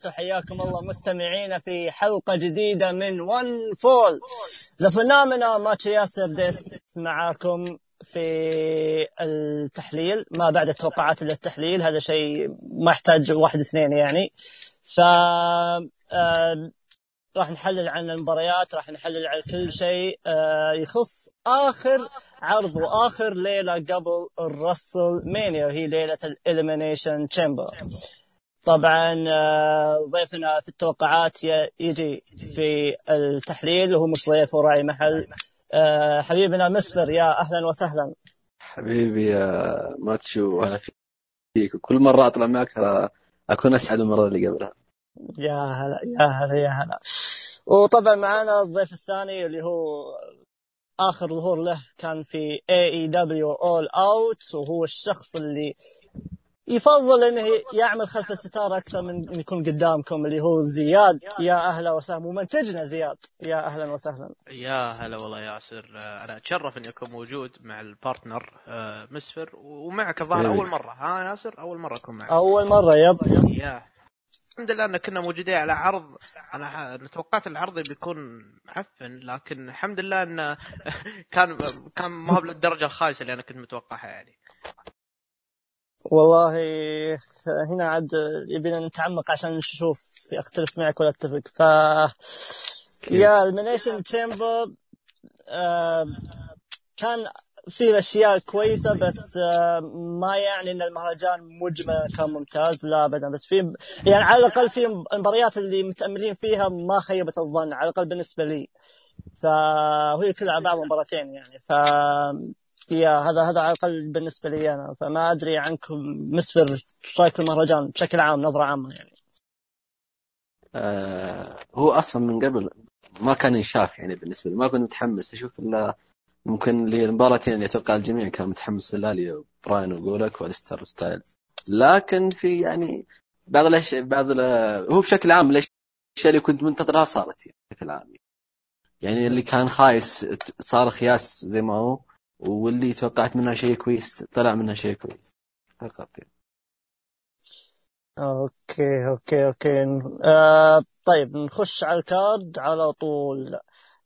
وبركاته حياكم الله مستمعينا في حلقة جديدة من One Fall the phenomena match ياسر ديس معاكم في التحليل. ما بعد التوقعات الا التحليل هذا شيء ما يحتاج واحد اثنين يعني. ف آه، راح نحلل عن المباريات راح نحلل عن كل شيء آه، يخص آخر عرض وآخر ليلة قبل ال WrestleMania وهي ليلة ال Elimination Chamber طبعا آه، ضيفنا في التوقعات يجي في التحليل وهو مش ضيف وراعي محل. آه، حبيبنا مسفر يا أهلا وسهلا. حبيبي يا ماتشو أهلا فيك. كل مرة أطلع معك أكون أسعد من المرة اللي قبلها. يا هلا يا هلا يا هلا. وطبعا معنا الضيف الثاني اللي هو آخر ظهور له كان في AEW All Out وهو الشخص اللي يفضل إنه يعمل خلف الستار أكثر من ان يكون قدامكم اللي هو زياد. يا أهلا وسهلا. ومنتجنا زياد. يا أهلا وسهلا. يا هلا والله ياسر. أنا أتشرف إني أكون موجود مع ال partner آه، مسفر. ومعك الظاهر أول مرة. ها ياسر؟ أول مرة أكون معك. أول مرة yep. yeah. الحمد لله إن كنا موجودين على عرض. أنا توقعت العرض بيكون معفن لكن الحمد لله انه كان كان ما هو بالدرجة الخايسة اللي أنا كنت متوقعها يعني. والله هنا عاد يبينا نتعمق عشان نشوف اختلف معك ولا اتفق ف يا المنيشن تشامبر كان في أشياء كويسة بس آه، ما يعني إن المهرجان مجملا كان ممتاز لا ابدا. بس في يعني على الأقل في المباريات اللي متاملين فيها ما خيبت الظن على الأقل بالنسبة لي. فهي كلها بعض المباراتين يعني. ف yeah هذا هذا على الأقل بالنسبة لي أنا. فما أدري عنكم مسفر إيش رايك في المهرجان بشكل عام نظرة عامة يعني. آه هو أصلا من قبل ما كان ينشاف يعني بالنسبة لي. ما كنت متحمس. أشوف الا ممكن المباراتين اللي أتوقع الجميع كان متحمس. لها اللي براين وجولاك وأليستر ستايلز لكن في يعني بعض الاشياء بعض هو بشكل عام الأشياء اللي كنت منتظرها صارت يعني بشكل عام. يعني اللي كان خايس صار خياس زي ما هو. واللي توقعت منها شيء كويس طلع منها شيء كويس. فقط يعني. okay okay okay. آه طيب نخش على ال card على طول.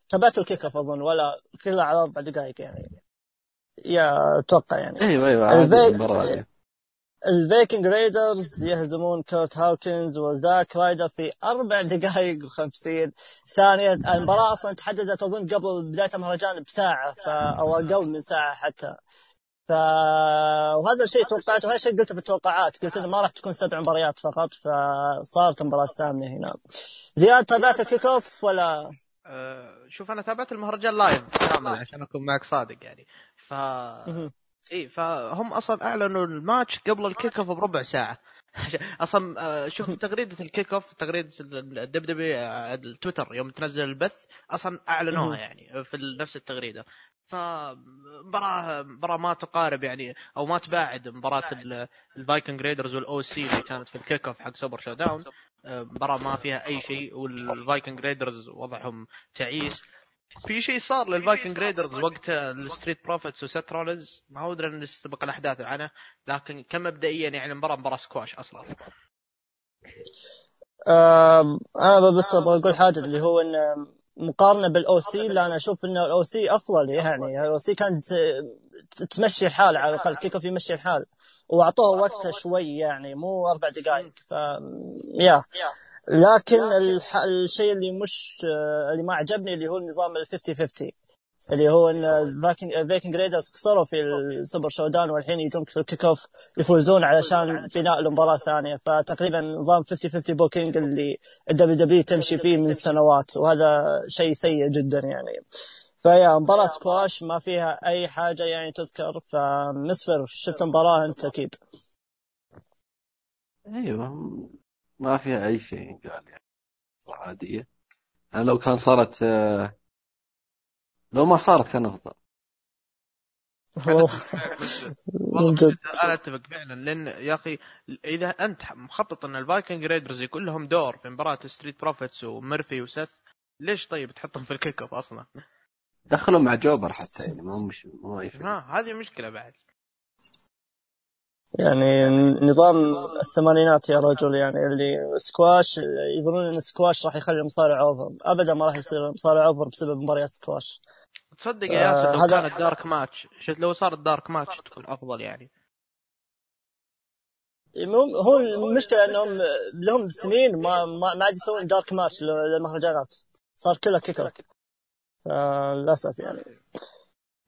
تابعتوا ال kick off أظن ولا كلها على أربع دقائق يعني؟ yeah أتوقع يعني. أيوه أيوه عادي ال Viking Raiders يهزمون كورت هاوكنز وزاك رايدر في أربع دقائق و50 ثانية. المباراة أصلا تحددت أظن قبل بداية المهرجان بساعة ف... أو أقل من ساعة حتى. ف وهذا الشيء توقعته. هذا الشيء قلته في التوقعات. قلت إنه ما راح تكون سبع مباريات فقط فصارت المباراة الثامنة هنا. زياد تابعت ال kick off ولا؟ أه شوف أنا تابعت المهرجان live كامل عشان أكون معك صادق يعني. ف إي فهم أصلا أعلنوا الماتش قبل ال kick off بربع ساعة. أصلا آه، شوف تغريدة ال kick off تغريدة ال WWE آه، التويتر يوم تنزل البث أصلا أعلنوها يعني في نفس التغريدة. فمباراة مباراة ما تقارب يعني أو ما تباعد مباراة ال Viking Raiders وال OC اللي كانت في ال kick off حق Super ShowDown مباراة ما فيها أي شيء وال Viking Raiders وضعهم تعيس. في شيء صار لل Viking Raiders وقت ال Street Profits وسث رولنز ما هو أدري نستبق الأحداث عنه لكن كمبدئيا يعني المباراه مباراة سكواش أصلا. أنا بس أبغى أقول حاجة اللي هو إن مقارنة بال OC لا أنا أشوف إن ال OC أفضل يعني. ال OC كانت تمشي الحال على الأقل kick off يمشي الحال. وأعطوه وقته شوي يعني مو أربع دقائق ف yeah. لكن الح... الشيء اللي مش اللي ما عجبني اللي هو النظام ال 50 50 اللي هو إن ال Viking Raiders خسروا في ال Super ShowDown والحين يجون في ال kick off يفوزون علشان بناء المباراه الثانية فتقريبا نظام 50 50 booking اللي ال WWE تمشي فيه من سنوات وهذا شيء سيء جدا يعني. ف yeah مباراة سكواش ما فيها أي حاجة يعني تذكر فمسفر. شفت المباراة أنت أكيد. أيوه. ما فيها أي شيء قال يعني عادية. أنا لو كان صارت لو ما صارت كان أفضل. والله. أنا أتفق فعلا لأن يا أخي إذا أنت مخطط إن ال Viking Raiders يكون لهم دور في مباراة Street Profits وميرفي وسث ليش طيب تحطهم في ال kick off أصلا؟ دخلوا مع jobber حتى يعني ما هو مش ما هو هذه مشكلة بعد. يعني نظام الثمانينات يا رجل يعني اللي سكواش يظنون إن سكواش راح يخلي المصارع over. أبدا ما راح يصير المصارع over بسبب مباريات سكواش. تصدق يا ياسر لو هذا... كانت dark match شفت لو صارت dark match تكون أفضل يعني. هو المشكلة إنهم لهم سنين ما ما, ما عاد يسوون دارك ماتش للمهرجانات. صار كلها kick off. للأسف يعني.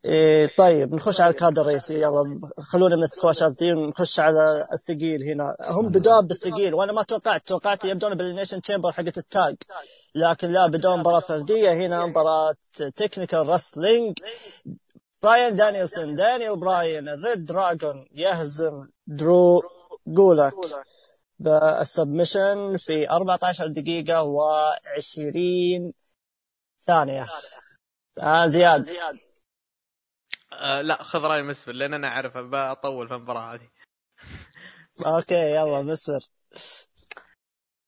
إيه طيب نخش على ال card الرئيسي يلا خلونا من السكواشات دي على الثقيل هنا. هم بدوا بالثقيل. وأنا ما توقعت توقعت يبدون بال Elimination Chamber حقت التاج. لكن لا بدون مباراة فردية هنا مباراة technical wrestling براين دانيلسون دانيال براين ال Red Dragon يهزم درو جولاك. بال submission في 14 دقيقة و20 ثانية. آه زياد. آه لا خذ رأي مسفر لأن أنا اعرف بطول في المباراة هذه. أوكي يلا مسفر.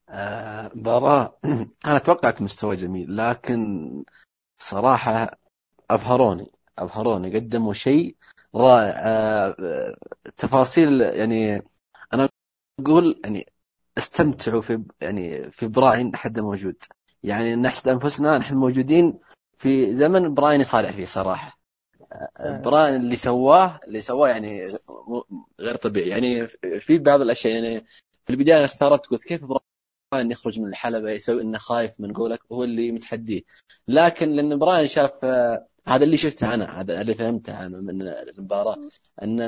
آه، مباراة أنا توقعت مستوى جميل لكن صراحة أبهروني أبهروني قدموا شيء رائع. آه، تفاصيل يعني أنا أقول يعني استمتعوا في يعني في براين حد موجود. يعني نحسد انفسنا نحن موجودين في زمن براين يصارع فيه صراحة. براين اللي سواه اللي سواه يعني غير طبيعي. يعني في بعض الأشياء يعني في البداية استغربت قلت كيف براين يخرج من الحلبة يسوي إنه خايف من قولك وهو اللي متحديه. لكن لأن براين شاف هذا اللي شفته أنا هذا اللي فهمته أنا من المباراة إن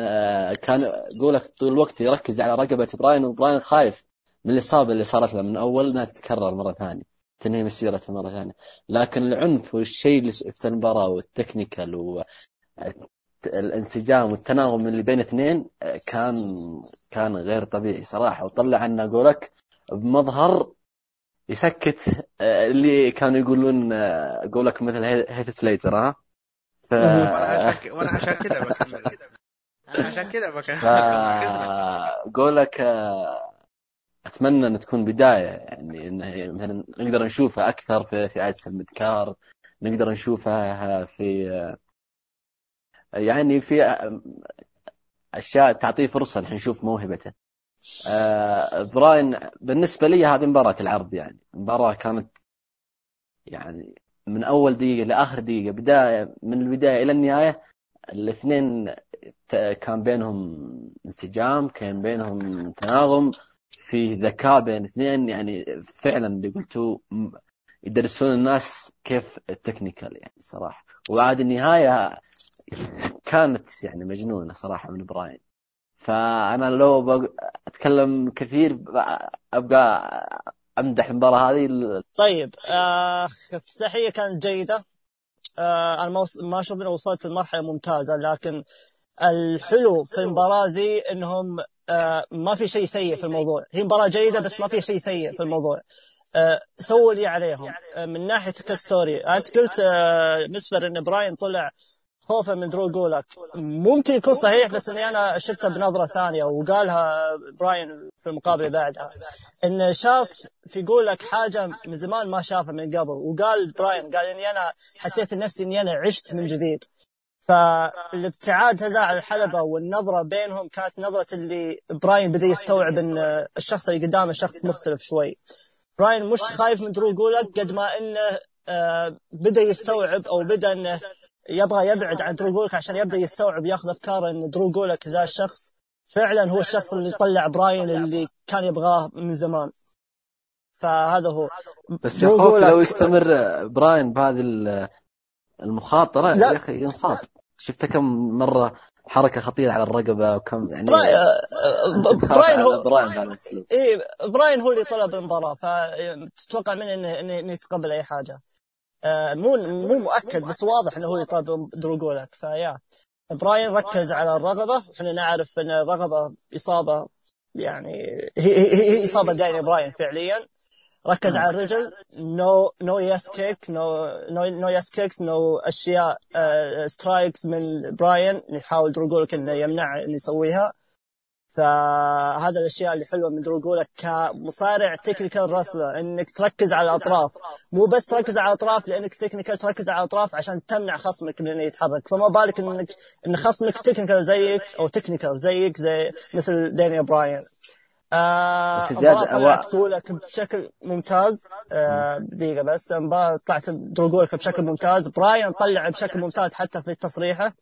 كان قولك طول الوقت يركز على رقبة براين وبراين خايف من الإصابة اللي صارت له من أول انها تتكرر مرة ثانية تنهي مسيرته مرة ثانية. لكن العنف والشيء اللي في المباراة والتكنيكال والانسجام والتناغم اللي بين اثنين آه، كان كان غير طبيعي صراحة. وطلع عنا قولك بمظهر يسكت آه، اللي كانوا يقولون قولك مثل هيث سليتر ها؟ ف... وأنا عشان كذا بكمل أنا عشان كذا بكمل قولك آه، أتمنى أن تكون بداية يعني انه مثلا نقدر نشوفها أكثر في في عاده المدكار نقدر نشوفها في آه، يعني في أشياء تعطيه فرصة نحن نشوف موهبته. آه براين بالنسبة لي هذه مباراة العرض يعني. مباراة كانت يعني من أول دقيقة لآخر دقيقة بداية من البداية إلى النهاية الاثنين كان بينهم انسجام كان بينهم تناغم في ذكاء بين اثنين. يعني فعلا اللي قلتوا يدرسون الناس كيف التكنيكال يعني صراحة. وعاد النهاية كانت يعني مجنونة صراحة من براين فأنا لو أتكلم كثير أبقى أمدح المباراة هذه طيب آه افتتاحيه كانت جيدة. آه أنا ما أشوف انه وصلت لمرحلة ممتازة لكن الحلو في المباراة ذي إنهم آه ما في شيء سيء في الموضوع. هي مباراة جيدة بس ما في شيء سيء في الموضوع. آه سووا اللي عليهم. آه من ناحية ك story أنت قلت آه مسفر ان براين طلع خوفا من درو جولك ممكن يكون صحيح بس إني أنا شفتها بنظرة ثانية وقالها براين في المقابلة بعدها. انه شاف في جولك حاجة من زمان ما شافها من قبل وقال براين قال إني أنا حسيت نفسي إني أنا عشت من جديد. فالابتعاد هذا على الحلبة والنظرة بينهم كانت نظرة اللي براين بدأ يستوعب إن الشخص اللي قدامه شخص مختلف شوي. براين مش خايف من درو جولك قد ما إنه آه بدأ يستوعب أو بدأ إنه يبغى يبعد عن درو جولك عشان يبدأ يستوعب ياخذ افكار إن درو جولك ذا الشخص فعلا هو الشخص اللي طلع براين اللي كان يبغاه من زمان. فهذا هو. بس يا لو يستمر براين بهذه المخاطرة يا أخي ينصاب. شفته كم مرة حركة خطيرة على الرقبة وكم يعني براين, براين هو براين اي براين هو اللي طلب المباراة فتتوقع منه إنه يتقبل أي حاجة. آه، مو مو مؤكد بس واضح إنه هو يطلب دروجولك ف yeah. براين ركز على الرقبة. إحنا نعرف إن الرقبة إصابة يعني هي هي, هي إصابة داني براين فعليا. ركز على الرجل. no no yes kick no no no yes kicks no أشياء strikes من براين. يحاول دروجولك إنه يمنع إنه يسويها. فهذا الأشياء اللي حلوة من درو كمصارع technical wrestler إنك تركز على الأطراف. مو بس تركز على الأطراف لأنك technical تركز على الأطراف عشان تمنع خصمك من إنه يتحرك. فما بالك انك إن خصمك technical زيك أو technical زيك زي مثل داني براين آه بس زيادة طلعت جولك بشكل ممتاز. آه دقيقة بس مباراة طلعت جولك بشكل ممتاز. براين طلع بشكل ممتاز حتى في تصريحه.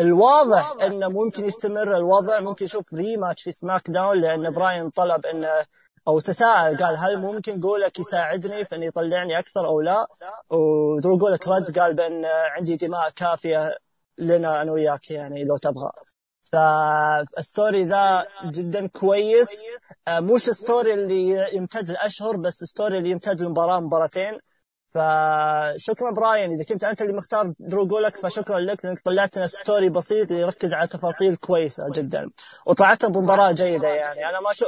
الواضح إنه ممكن يستمر. الوضع ممكن يشوف rematch في سماك داون لأن براين طلب إنه أو تساءل قال هل ممكن جولك يساعدني في إنه يطلعني أكثر أو لا؟ ودرو جولك رد قال بأن عندي دماء كافية لنا أنا وياك يعني لو تبغى. فال story ذا جدا كويس. آه، مش story اللي يمتد الاشهر بس story اللي يمتد المباراه مباراتين. فشكرا براين. إذا كنت أنت اللي مختار درو جولك فشكرا لك لأنك طلعت لنا story بسيط يركز على تفاصيل كويسة جدا. وطلعت بمباراة جيدة يعني. أنا ما شو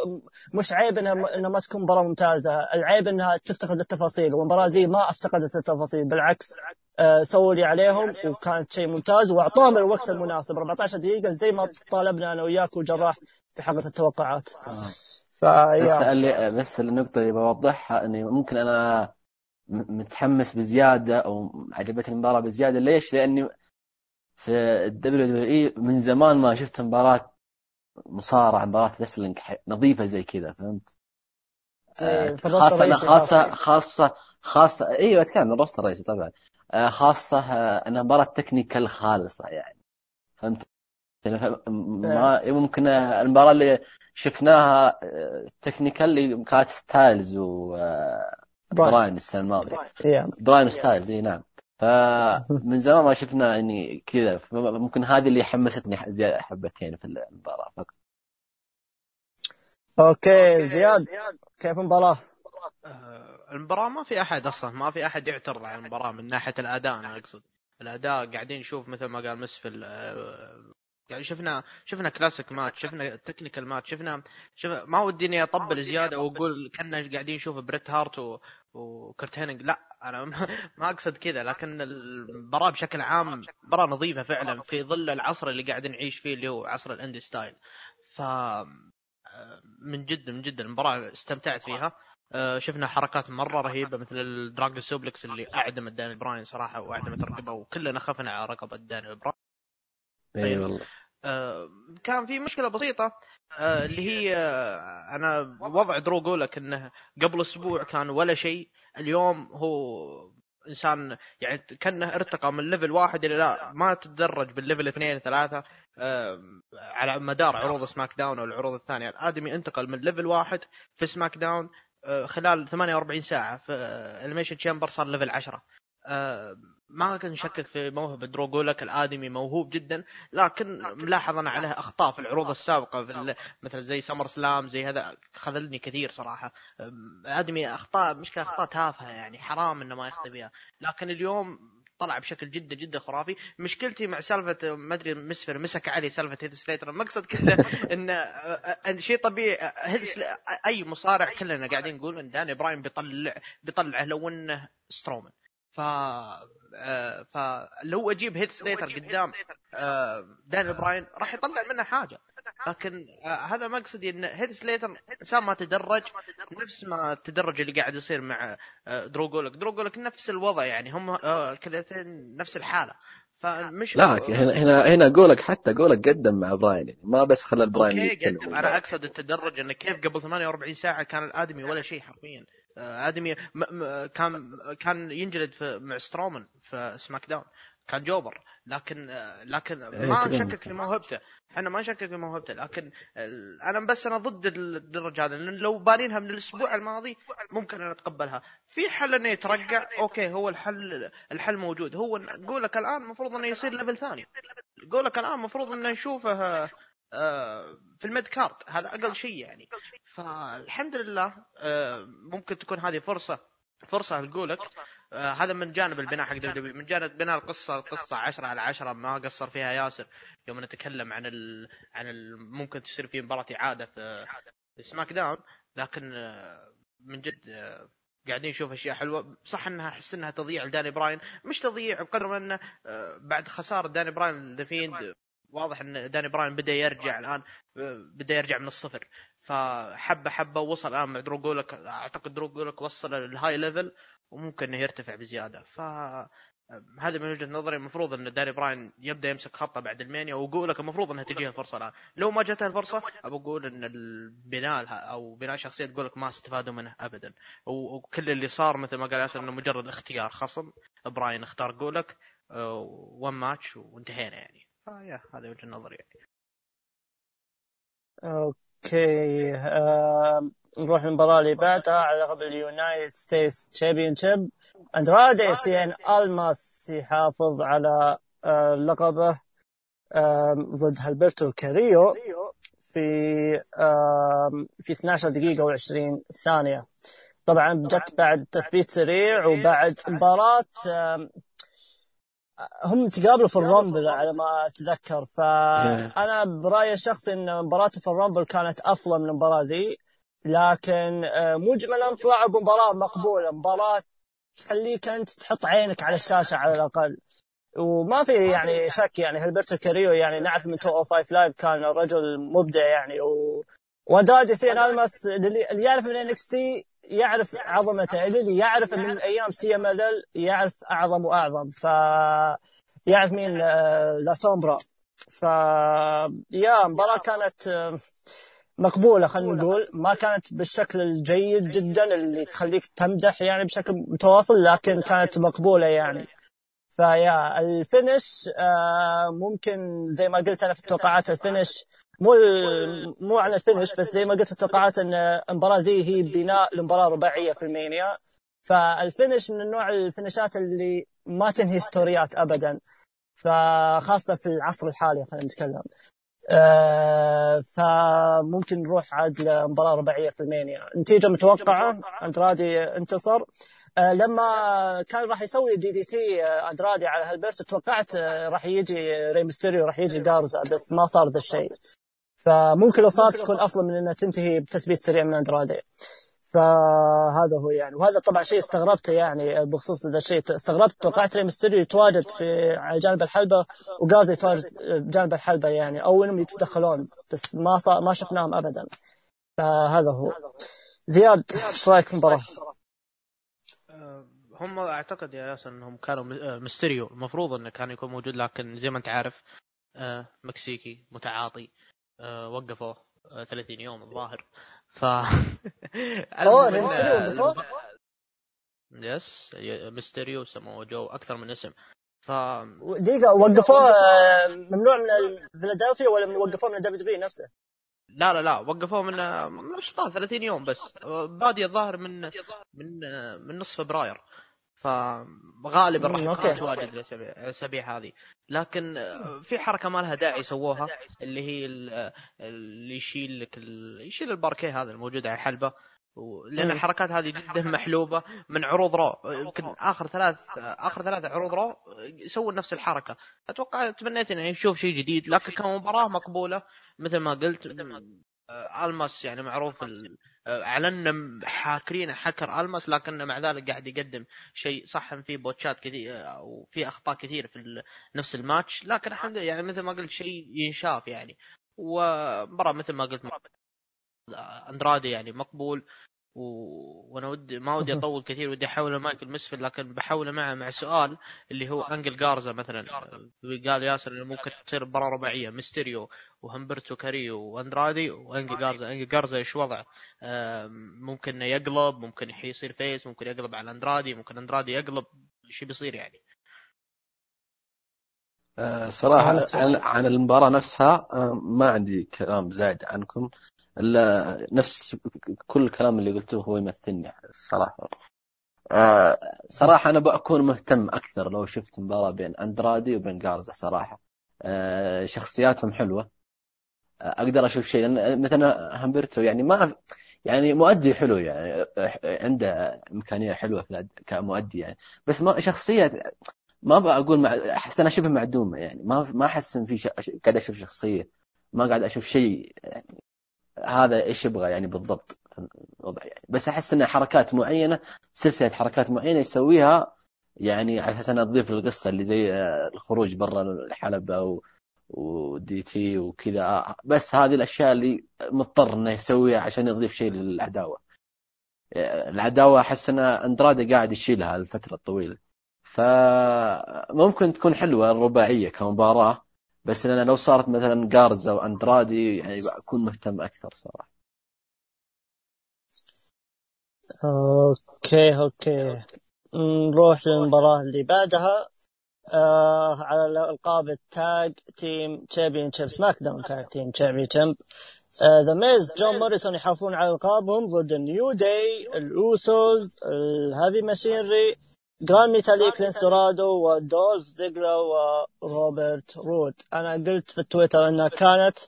مش عيب إنها إنها ما تكون مباراة ممتازة. العيب إنها تفتقد التفاصيل. والمباراة دي ما افتقدت التفاصيل. بالعكس آه سووا اللي عليهم وكانت شيء ممتاز. واعطوهم الوقت المناسب. 14 دقيقة زي ما طالبنا أنا وياك وجراح في حلقه التوقعات. آه. ف yeah. بس اللي بس النقطة اللي بوضحها إني ممكن أنا متحمس بزيادة أو عجبتني المباراة بزيادة ليش؟ لأني في ال WWE من زمان ما شفت مباراة مصارعة مباراة wrestling نظيفة زي كذا فهمت؟ إيه، خاصة خاصة خاصة خاصة أيوه أتكلم عن ال roster الرئيسي طبعا آه، خاصة آه، انها مباراة technical خالصة يعني فهمت؟ يعني ما. ممكن المباراة اللي شفناها technical آه، اللي كانت ستايلز و براين السنة الماضيه براين ستايلز إي نعم. فمن زمان ما شفنا يعني كذا. ممكن هذه اللي حمستني زيادة حبتين في المباراة. فقط okay زياد كيف المباراة؟ آه، المباراة ما في أحد أصلا ما في أحد يعترض على المباراة من ناحية الأداء أنا أقصد. الأداء قاعدين نشوف مثل ما قال مسفر آه، يعني شفنا شفنا classic match شفنا technical match شفنا شف... ما ودي إني أطبل زيادة وأقول كنا قاعدين نشوف بريت هارت و... وكرت هينيج لا أنا ما أقصد كذا لكن المباراة بشكل عام مباراة نظيفة فعلا في ظل العصر اللي قاعد نعيش فيه اللي هو عصر ال indie style ف من جد من جد المباراة استمتعت فيها. آه، شفنا حركات مرة رهيبة مثل ال dragon suplex اللي أعدمت داني براين صراحة وأعدمت رقبة وكلنا خفنا على رقبة داني براين أي طيب. والله. كان في مشكلة بسيطة آه، اللي هي آه، أنا وضع درو جولك إنه قبل أسبوع كان ولا شيء اليوم هو إنسان يعني كأنه ارتقى من level واحد إلى لا ما تدرج بال level اثنين ثلاثة على مدار عروض سماك داون أو العروض الثانية. الآدمي انتقل من level واحد في سماك داون خلال 48 ساعة في Elimination Chamber صار level 10 آه، ما كنت نشكك في موهبة دروغولك الآدمي موهوب جدا لكن ملاحظ أنا عليه أخطاء في العروض السابقة في مثل زي سمر سلام زي هذا خذلني كثير صراحة. الادمي أخطاء مشكله اخطاء تافهة يعني حرام إنه ما يخطي بها. لكن اليوم طلع بشكل جدا جدا خرافي. مشكلتي مع سالفة ما أدري مسفر مسك علي سالفة هيث سليتر. المقصد كله إن شيء طبيعي هيث أي مصارع كلنا قاعدين نقول إن داني براين بيطلع بيطلعه لو انه سترومان ف آه، فلو أجيب هيث سليتر قدام آه، داني براين راح يطلع منه حاجة. لكن آه، هذا مقصدي إن هيث سليتر إنسان ما تدرج نفس ما التدرج اللي قاعد يصير مع درو قولك درو قولك نفس الوضع يعني هم كذتين نفس الحالة. فمش لا هنا هنا هنا قولك حتى قولك قدم مع براين يعني. ما بس خلى براين يستلم. أنا أقصد التدرج انه كيف قبل 48 ساعة كان الآدمي ولا شيء حرفيا. ادمي كان كان ينجلد في مع سترومان في SmackDown. كان jobber. لكن لكن إيه، ما نشكك في موهبته. إحنا ما نشكك في موهبته. لكن أنا بس أنا ضد الدرجة هذا لأن لو بانينها من الأسبوع الماضي ممكن أنا أتقبلها. في حل إنه يترقع. okay هو الحل الحل موجود. هو قولك الآن المفروض إنه يصير level ثاني. قولك الآن المفروض إنه نشوفه آه، في ال mid card. هذا أقل شيء يعني. فالحمد لله آه، ممكن تكون هذه فرصة فرصة لقولك. آه هذا من جانب البناء حق دبليو من جانب بناء القصة القصة 10 على 10 ما قصر فيها ياسر. يوم نتكلم عن ال... عن ال... ممكن تصير في مباراة إعادة في, في SmackDown. لكن آه من جد آه قاعدين نشوف أشياء حلوة. صح إنها أحس إنها تضييع لداني براين. مش تضييع بقدر ما إنه آه، بعد خسارة داني براين The Fiend واضح إن داني براين بدأ يرجع الآن بدأ يرجع من الصفر. فحبة حبة وصل الآن مع درو جولك أعتقد درو جولك وصل لل high level وممكن إنه يرتفع بزيادة. ف هذا من وجهة نظري المفروض إن داني براين يبدأ يمسك خطة بعد المانيا لك المفروض إنها تجيها الفرصة الآن. لو ما جاتها الفرصة أبي أقول إن البناء أو بناء شخصية قولك ما استفادوا منه ابدا. وكل اللي صار مثل ما قال ياسر إنه مجرد اختيار خصم. براين اختار جولك one match وانتهينا يعني. ف yeah هذا وجهة نظري يعني. okay آه نروح المباراة اللي بعدها على لقب ال United States Championship اندرادي سين ألماس يحافظ على آه لقبه آه ضد هامبرتو كاريو في آه في 12 دقيقة و20 ثانية. طبعا جت بعد تثبيت سريع وبعد مباراة هم تقابلوا في ال Rumble على ما أتذكر. فانا برأيي الشخصي إن مباراته في ال Rumble كانت أفضل من المباراة ذي. لكن مجملا طلعوا بمباراه مقبولة. مباراة تخليك أنت تحط عينك على الشاشة على الأقل. وما في يعني شك. يعني هامبرتو كاريو يعني نعرف من 205 Live كان رجل مبدع يعني. و أندرادي سين ألماس اللي يعرف من NXT يعرف عظمته اللي يعرف من أيام CMLL يعرف أعظم وأعظم. ف يعرف مين لا سومبرا. ف yeah المباراه كانت مقبولة خلينا نقول. ما كانت بالشكل الجيد جدا اللي تخليك تمدح يعني بشكل متواصل لكن كانت مقبولة يعني. ف yeah ال finish ممكن زي ما قلت أنا في التوقعات ال finish مو مو على ال finish بس زي ما قلت التوقعات إن المباراة ذي هي بناء لمباراة رباعية في ألمانيا. فال finish من النوع ال finish ات اللي ما تنهي story ات ابدا. فخاصة في العصر الحالي خلينا نتكلم. آه فممكن نروح عاد لمباراة رباعية في ألمانيا. نتيجة متوقعة؟ اندرادي انتصر. آه لما كان راح يسوي DDT آه اندرادي على هامبرتو توقعت راح يجي ري ميستيريو راح يجي جارزا بس ما صار ذا الشيء. فممكن لو صارت تكون أفضل من إنها تنتهي بتثبيت سريع من اندرادي فهذا هو يعني. وهذا طبعا شيء استغربته يعني بخصوص ذا الشيء استغربت توقعت ري ميستيريو يتواجد في على جانب الحلبة وجارزا يتواجد بجانب الحلبة يعني أو إنهم يتدخلون بس ما صار ما شفناهم ابدا. فهذا هو. زياد إيش رأيك في المباراة؟ هم أعتقد يا ياسر إنهم كانوا ميستيريو المفروض إنه كان يكون موجود لكن زي ما أنت عارف مكسيكي متعاطي. وقفوه 30 يوم الظاهر. ف yes ميستيريو سموه جو أكثر من اسم. ف دقيقة وقفوه ممنوع من فيلادلفيا ولا من وقفوه من دبليو نفسه؟ لا لا لا وقفوه من من نشاطات 30 يوم بس. بادي الظاهر من من من نصف فبراير. فغالبا راح يتواجد الاسابيع هذه. لكن في حركة ما لها داعي سووها اللي هي اللي يشيل لك. يشيل الباركيه هذا الموجود على الحلبة. لأن الحركات هذه جدا محلوبة من عروض Raw. يمكن آخر ثلاث آخر ثلاث عروض Raw يسوون نفس الحركة. أتوقع تمنيت إنه يشوف شيء جديد. لكن كمباراة مقبولة مثل ما قلت آلماس يعني معروف اعلنا حاكرين حكر ألماس لكنه مع ذلك قاعد يقدم شيء صح فيه بوتشات كثير وفي أخطاء كثير في نفس الماتش. لكن الحمد لله يعني مثل ما قلت شيء ينشاف يعني. ومباراة مثل ما قلت اندرادي يعني مقبول. و... وأنا ودي ما ودي أطول كثير ودي أحاول مايكل مسفل لكن بحاول معه مع سؤال اللي هو أنجل جارزا مثلا قال ياسر إنه ممكن تصير مباراة رباعية ميستيريو وهامبرتو كاريو وأندرادي وأنجل جارزا أنجل جارزا إيش وضعه؟ ممكن إنه يقلب ممكن يصير face ممكن يقلب على أندرادي ممكن أندرادي يقلب إيش بيصير يعني؟ صراحة عن المباراة نفسها ما عندي كلام زايد عنكم نفس كل الكلام اللي قلتوه هو يمثلني الصراحه آه صراحة أنا بكون مهتم أكثر لو شفت مباراة بين أندرادي وبين جارزا صراحة. آه شخصياتهم حلوة. آه أقدر أشوف شيء. لأن مثلا همبرتو يعني ما يعني مؤدي حلو يعني عنده إمكانية حلوة في كمؤدي يعني. بس ما شخصية ما بقول مع أحس أنا شبه معدومة يعني. ما ما أحس إن في. قاعد أشوف شخصية. ما قاعد أشوف شيء يعني هذا إيش يبغى يعني بالضبط. الوضع يعني. بس أحس انه حركات معينة سلسلة حركات معينة يسويها يعني على أساس إنها تضيف للقصه اللي زي الخروج برا الحلبة ودي تي وكذا. بس هذه الأشياء اللي مضطر إنه يسويها عشان يضيف شيء للعداوة. العداوة أحس إن اندرادي قاعد يشيلها الفترة الطويلة. فممكن تكون حلوة الرباعيه كمباراة. بس أنا لو صارت مثلا جارزا واندرادي يعني بكون مهتم أكثر صراحة. okay okay. نروح للمباراة اللي بعدها. آه على القاب ال Tag Team Championship SmackDown Tag Team Championship The Miz جون موريسون يحافظون على ألقابهم ضد ال New Day ال Usos ال Heavy Machinery جران ميتاليك لينس دورادو ودولف زيجلر وروبرت رود أنا قلت في تويتر انها كانت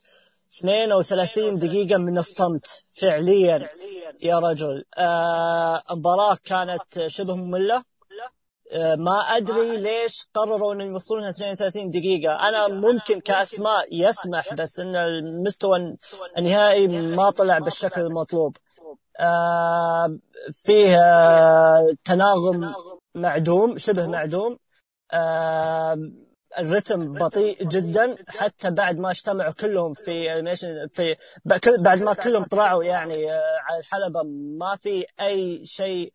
32 دقيقة من الصمت. فعليا. يا رجل. آه مباراة كانت شبه مملة. آه ما أدري ليش قرروا إنهم يوصلونها 32 دقيقة. أنا ممكن كأسماء يسمح بس إن المستوى النهائي ما طلع بالشكل المطلوب. آه فيه آه تناغم. معدوم شبه معدوم. آه الرتم بطيء جدا حتى بعد ما اجتمعوا كلهم في انيميشن في بعد ما كلهم طلعوا يعني على الحلبة ما في أي شيء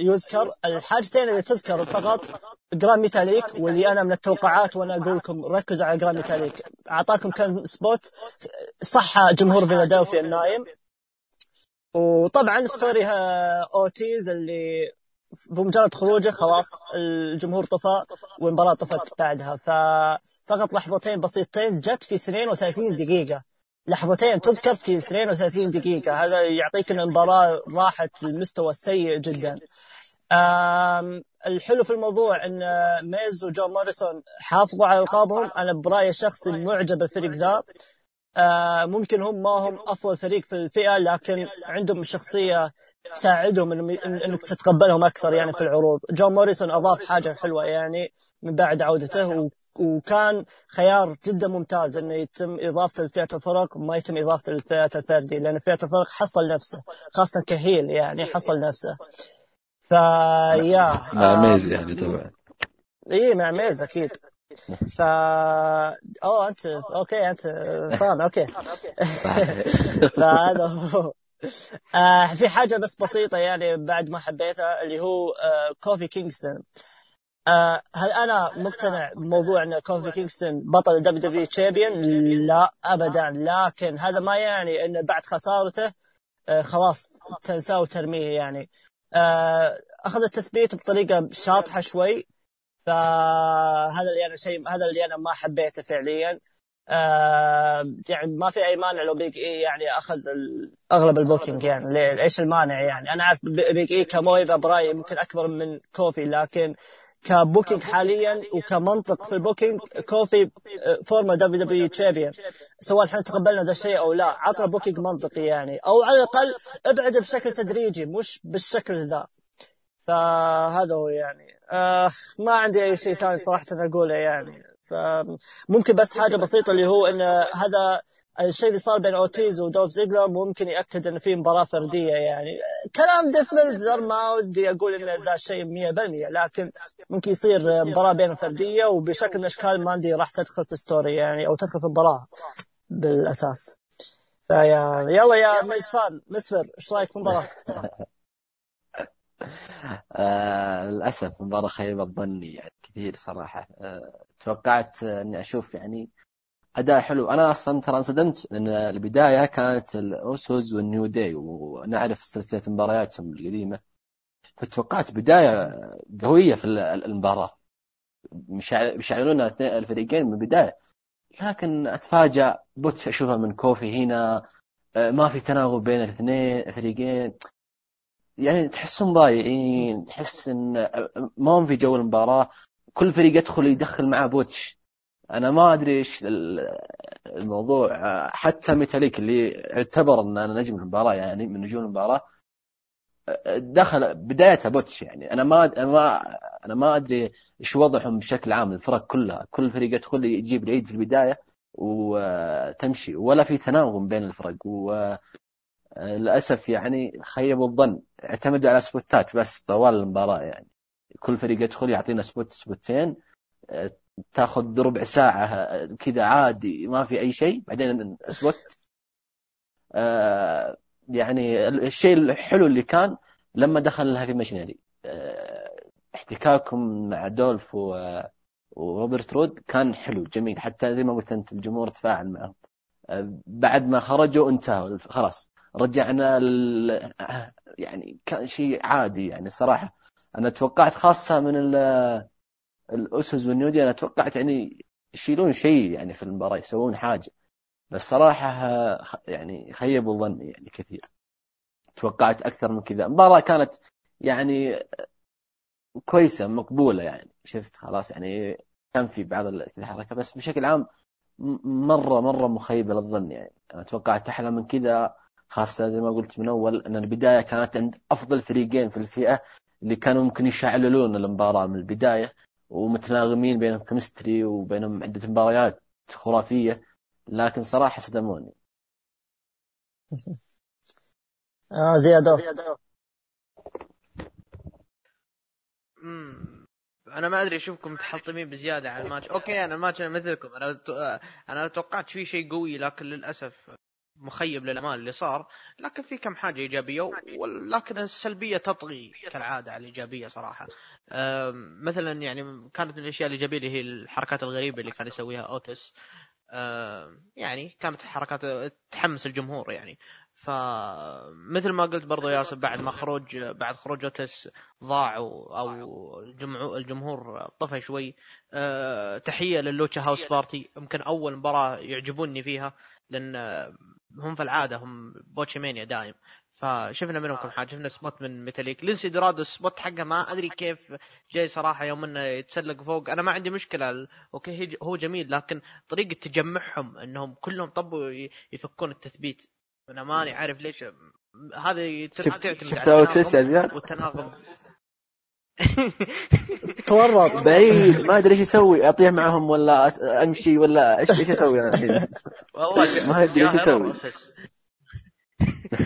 يذكر. الحاجتين اللي تذكر فقط جران ميتاليك واللي أنا من التوقعات وأنا أقول لكم ركزوا على جران ميتاليك أعطاكم كم spot صح جمهور فيلادلفيا النايم. وطبعا story اوتيز اللي بمجرد خروجه خلاص الجمهور طفى والمباراة طفت بعدها. ففقط لحظتين بسيطتين جت في 32 دقيقة. لحظتين تذكر في 32 دقيقة. هذا يعطيك إن المباراة راحت للمستوى السيء جدا. الحلو في الموضوع إن ميز وجون موريسون حافظوا على القابهم أنا برأيي الشخصي معجب بالفريق ذا. ممكن هم ما هم أفضل فريق في الفئة لكن عندهم شخصية تساعدهم إن إنك تتقبلهم أكثر يعني في العروض. جون موريسون أضاف حاجة حلوة يعني من بعد عودته وكان خيار جدا ممتاز إنه يتم اضافته لفئة الفرق وما يتم اضافته للفئه الفردي لأن فئة الفرق حصل نفسه خاصة ك heel يعني حصل نفسه. فيا مع ميز يعني طبعا. إي مع ميز أكيد. ف أوه أنت okay أنت فاهم okay. فهذا هو. آه في حاجة بس بسيطة يعني بعد ما حبيتها اللي هو آه كوفي كينغستون آه هل أنا مقتنع بموضوع ان كوفي كينغستون بطل WWE Champion؟ لا. ابدا. لكن هذا ما يعني إنه بعد خسارته آه خلاص تنساه وترميه يعني. آه أخذ التثبيت بطريقة شاطحة شوي. فهذا اللي أنا شيء هذا اللي أنا ما حبيته فعليا. آه يعني ما في أي مانع لو بيج إي يعني أخذ أغلب ال booking يعني. إيش المانع يعني؟ أنا أعرف بيج إي كموهبة برايي ممكن أكبر من كوفي لكن ك booking حاليا وكمنطق في ال booking كوفي former WWE Champion سواء إحنا تقبلنا ذا الشيء أو لا عطنا booking منطقي يعني. أو على الأقل ابعد بشكل تدريجي مش بالشكل ذا. فهذا هو يعني. آه ما عندي أي شيء ثاني صراحة أقوله يعني. فممكن بس حاجة بسيطة اللي هو إن هذا الشيء اللي صار بين اوتيز ودولف زيجلر ممكن يأكد إن في مباراة فردية يعني كلام ديف ميلتزر ما ودي أقول إن ذا الشيء 100% لكن ممكن يصير مباراة بين فردية وبشكل من الاشكال ماندي راح تدخل في story يعني أو تدخل في المباراه بالأساس يلا يا Miz fan مسفر إيش رأيك في المباراة؟ آه للأسف مباراة خيبة ظني يعني كثير صراحة. آه توقعت إني أشوف يعني أداء حلو. أنا أصلا ترى انصدمت ان البداية كانت ال Usos وال New Day ونعرف سلسلة مبارياتهم القديمة. فتوقعت بداية قوية في المباراة. مش يعلنون الفريقين من البداية. لكن أتفاجأ botch أشوفها من كوفي هنا. ما في تناغم بين الاثنين الفريقين يعني تحسهم ضايعين تحس إن ما هم في جو المباراة. كل فريق يدخل يدخل معاه botch. أنا ما أدري إيش الموضوع. حتى ميتاليك اللي اعتبر إن أنا نجم المباراة يعني من نجوم المباراة دخل بدايتها botch يعني. أنا ما أنا ما أنا ما أدري إيش وضعهم بشكل عام الفرق كلها. كل فريق يدخل يجيب العيد في البداية وتمشي. ولا في تناغم بين الفرق. وللاسف يعني خيبوا الظن. اعتمدوا على سبوتات بس طوال المباراة يعني. كل فريق يدخل يعطينا spot سبوتين. تاخذ ربع ساعة كذا عادي ما في أي شيء. بعدين آه يعني الشيء الحلو اللي كان لما دخل ال Heavy Machinery آه احتكاكهم مع دولف وروبرت رود كان حلو جميل. حتى زي ما قلت أنت الجمهور تفاعل معهم. آه، بعد ما خرجوا انتهوا خلاص. رجعنا ال... يعني كان شيء عادي يعني صراحة. أنا توقعت خاصة من ال... الأسس والنيودي أنا توقعت يعني يشيلون شيء يعني في المباراة يسوون حاجة. بس صراحة يعني خيبوا ظني يعني كثير. توقعت أكثر من كذا. المباراة كانت يعني كويسة مقبولة يعني. شفت خلاص يعني كان في بعض الحركه بس بشكل عام مرة مرة مخيبة للظن يعني. أنا توقعت أحلى من كذا. خاصة زي ما قلت من أول أن البداية كانت عند أفضل فريقين في الفئة اللي كانوا ممكن يشعللون المباراه من البداية ومتناغمين بينهم كمستري وبينهم عدة مباريات خرافية لكن صراحة صدموني. آه زيادة أنا ما أدري اشوفكم متحطمين بزيادة على الماتش. okay أنا الماتش أنا مثلكم. أنا أنا توقعت فيه شيء قوي لكن للأسف مخيب للأمال اللي صار لكن في كم حاجة إيجابية ولكن السلبية تطغي كالعادة على الإيجابية صراحة. مثلا يعني كانت من الأشياء الإيجابية اللي هي الحركات الغريبة اللي كان يسويها أوتيز. يعني كانت حركات تحمس الجمهور يعني. فمثل ما قلت برضو ياسر بعد ما خروج بعد خروج أوتيز ضاعوا أو الجمهور طفى شوي. أه تحية لل Lucha House Party. يمكن أول مباراة يعجبوني فيها. لأن هم في العادة هم botchamania دايم. فشفنا منهم كم حاجة. شفنا spot من ميتاليك. لينسي دورادو ال spot حقه ما أدري كيف جاي صراحة يوم إنه يتسلق فوق. أنا ما عندي مشكلة. okay هو جميل لكن طريقة تجمعهم إنهم كلهم طبوا يفكون التثبيت. أنا ماني عارف ليش. هذا شفت شفت يا زياد؟ والتناغم. تورط. بعيد ما أدري إيش يسوي أطيح معهم ولا أمشي ولا إيش إيش أسوي أنا الحين؟ والله ما أدري إيش أسوي.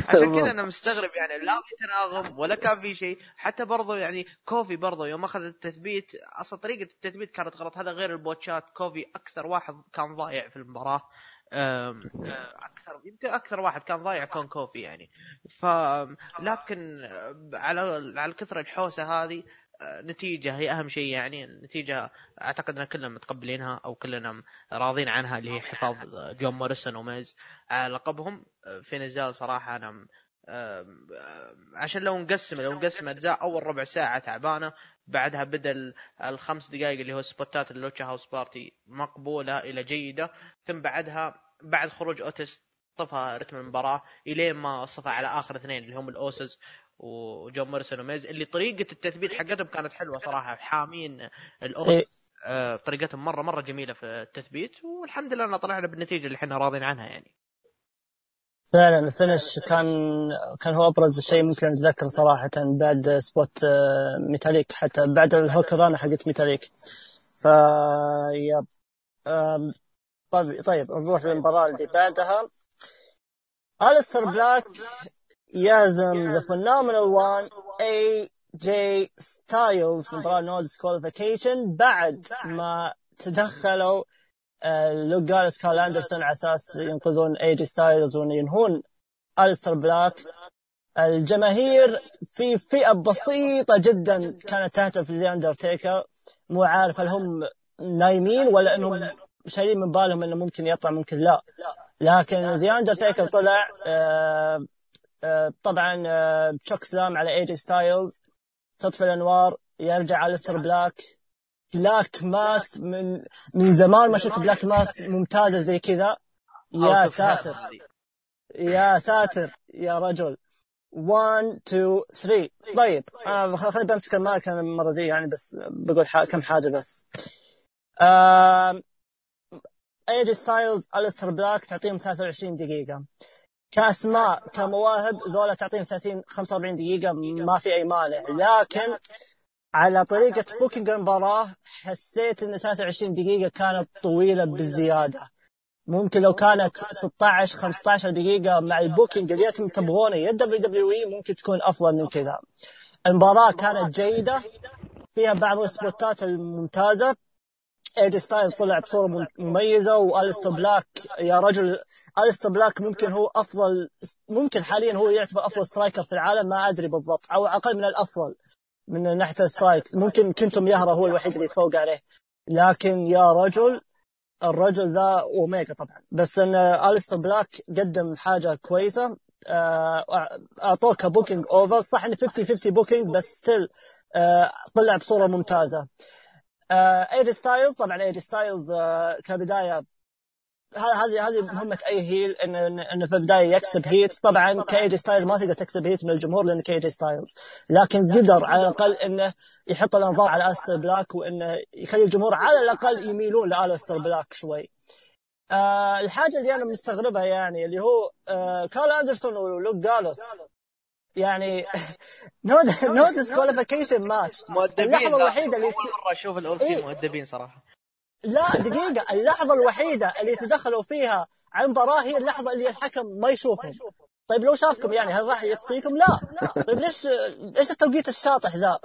عشان كذا أنا مستغرب يعني لا في تناغم ولا كان في شيء. حتى برضو يعني كوفي برضو يوم أخذ التثبيت أصلا طريقة التثبيت كانت غلط. هذا غير البوتشات. كوفي أكثر واحد كان ضايع في المباراة. أكثر يمكن أكثر واحد كان ضايع كون كوفي يعني. ف لكن على على كثر الحوسة هذه نتيجة هي أهم شيء يعني. النتيجه أعتقد إن كلنا متقبلينها أو كلنا راضين عنها اللي هي حفاظ جون موريسون وميز. على لقبهم في نزال صراحة أنا عشان لو نقسم لو نقسم أجزاء أول ربع ساعة تعبانة بعدها بدأ الخمس دقائق اللي هو سبوتات اللوتشا هاوس بارتي مقبولة إلى جيدة ثم بعدها بعد خروج أوتيس طفى رتم المباراة إلين ما صفى على آخر اثنين اللي هم الاوسز وجون موريسون وميز اللي طريقة التثبيت حقتهم كانت حلوة صراحة. حامين الاوسز إيه. آه طريقتهم مرة مرة جميلة في التثبيت والحمد لله إن طلعنا بالنتيجة اللي إحنا راضين عنها يعني. فعلا ال finish كان كان هو أبرز شيء ممكن أتذكر صراحة بعد spot آه، ميتاليك. حتى بعد ال hurricanrana حقت ميتاليك. ف yep. طيب طيب نروح للمباراة اللي بعدها. الستر بلاك يهزم the phenomenal one اي جي ستايلز مباراة no disqualification بعد ما تدخلوا لوك جالوز كارل أندرسون على أساس ينقذون اي جي ستايلز وينهون الستر بلاك الجماهير في فئة بسيطة جدا كانت تهتف لذا اندرتيكر مو عارف هل هم نايمين ولا إنهم شايلين من بالهم إنه ممكن يطلع ممكن لا. لكن ذا اندرتيكر طلع آه آه طبعا آه chokeslam على اي جي ستايلز تطفي الأنوار يرجع على بلاك Black Mass من من زمان ما شفت Black Mass ممتازة زي كذا. يا ساتر. يا ساتر يا رجل. 1 2 3 طيب آه خليني بمسك المايك أنا المره دي يعني بس بقول حاجة كم حاجة بس. آه اي جي ستايلز الستر بلاك تعطيهم 23 دقيقة. كاسماء كمواهب ذولا تعطيهم 30 45 دقيقة. ما في أي مانع. لكن على طريقة booking المباراة حسيت إن 23 دقيقة كانت طويلة بزيادة ممكن لو كانت 16 15 دقيقة مع ال booking اللي أنتم تبغونه يا دبليو دبليو إي ممكن تكون أفضل من كذا. المباراة كانت جيدة فيها بعض السبوتات الممتازة. إي جي ستايلز طلع بصورة مميزة والستر بلاك يا رجل الستر بلاك ممكن هو أفضل ممكن حاليا هو يعتبر أفضل striker في العالم ما أدري بالضبط أو أقل من الأفضل. من ناحية ال strike ممكن كنتو مياهارا هو الوحيد اللي يتفوق عليه. لكن يا رجل الرجل ذا اوميجا طبعا. بس إن الستر بلاك قدم حاجة كويسة. آه، اعطوه ك booking over صح انه 50 50 booking بس still آه، طلع بصورة ممتازة. اي جي ستايلز طبعا اي جي ستايلز كبداية هذه هذه مهمة أي heel انه انه في البداية يكسب heat طبعا كاي جي ستايلز ما تقدر تكسب heat من الجمهور لأن كاي جي ستايلز لكن قدر على الأقل إنه يحط الأنظار على الستر بلاك وإنه يخلي الجمهور على الأقل يميلون لالستر بلاك شوي. آه الحاجة اللي أنا مستغربها يعني اللي هو آه كارل اندرسون ولوك جالوز يعني no disqualification match اللحظة الوحيدة اللي مرة أشوف الأول إيه؟ مؤدبين صراحة. لا دقيقة اللحظة الوحيدة اللي يتدخلوا فيها عن مباراه هي اللحظة اللي الحكم ما يشوفهم. طيب لو شافكم يعني هل راح يقصيكم؟ لا. طيب ليش إيش التوقيت الشاطح ذا؟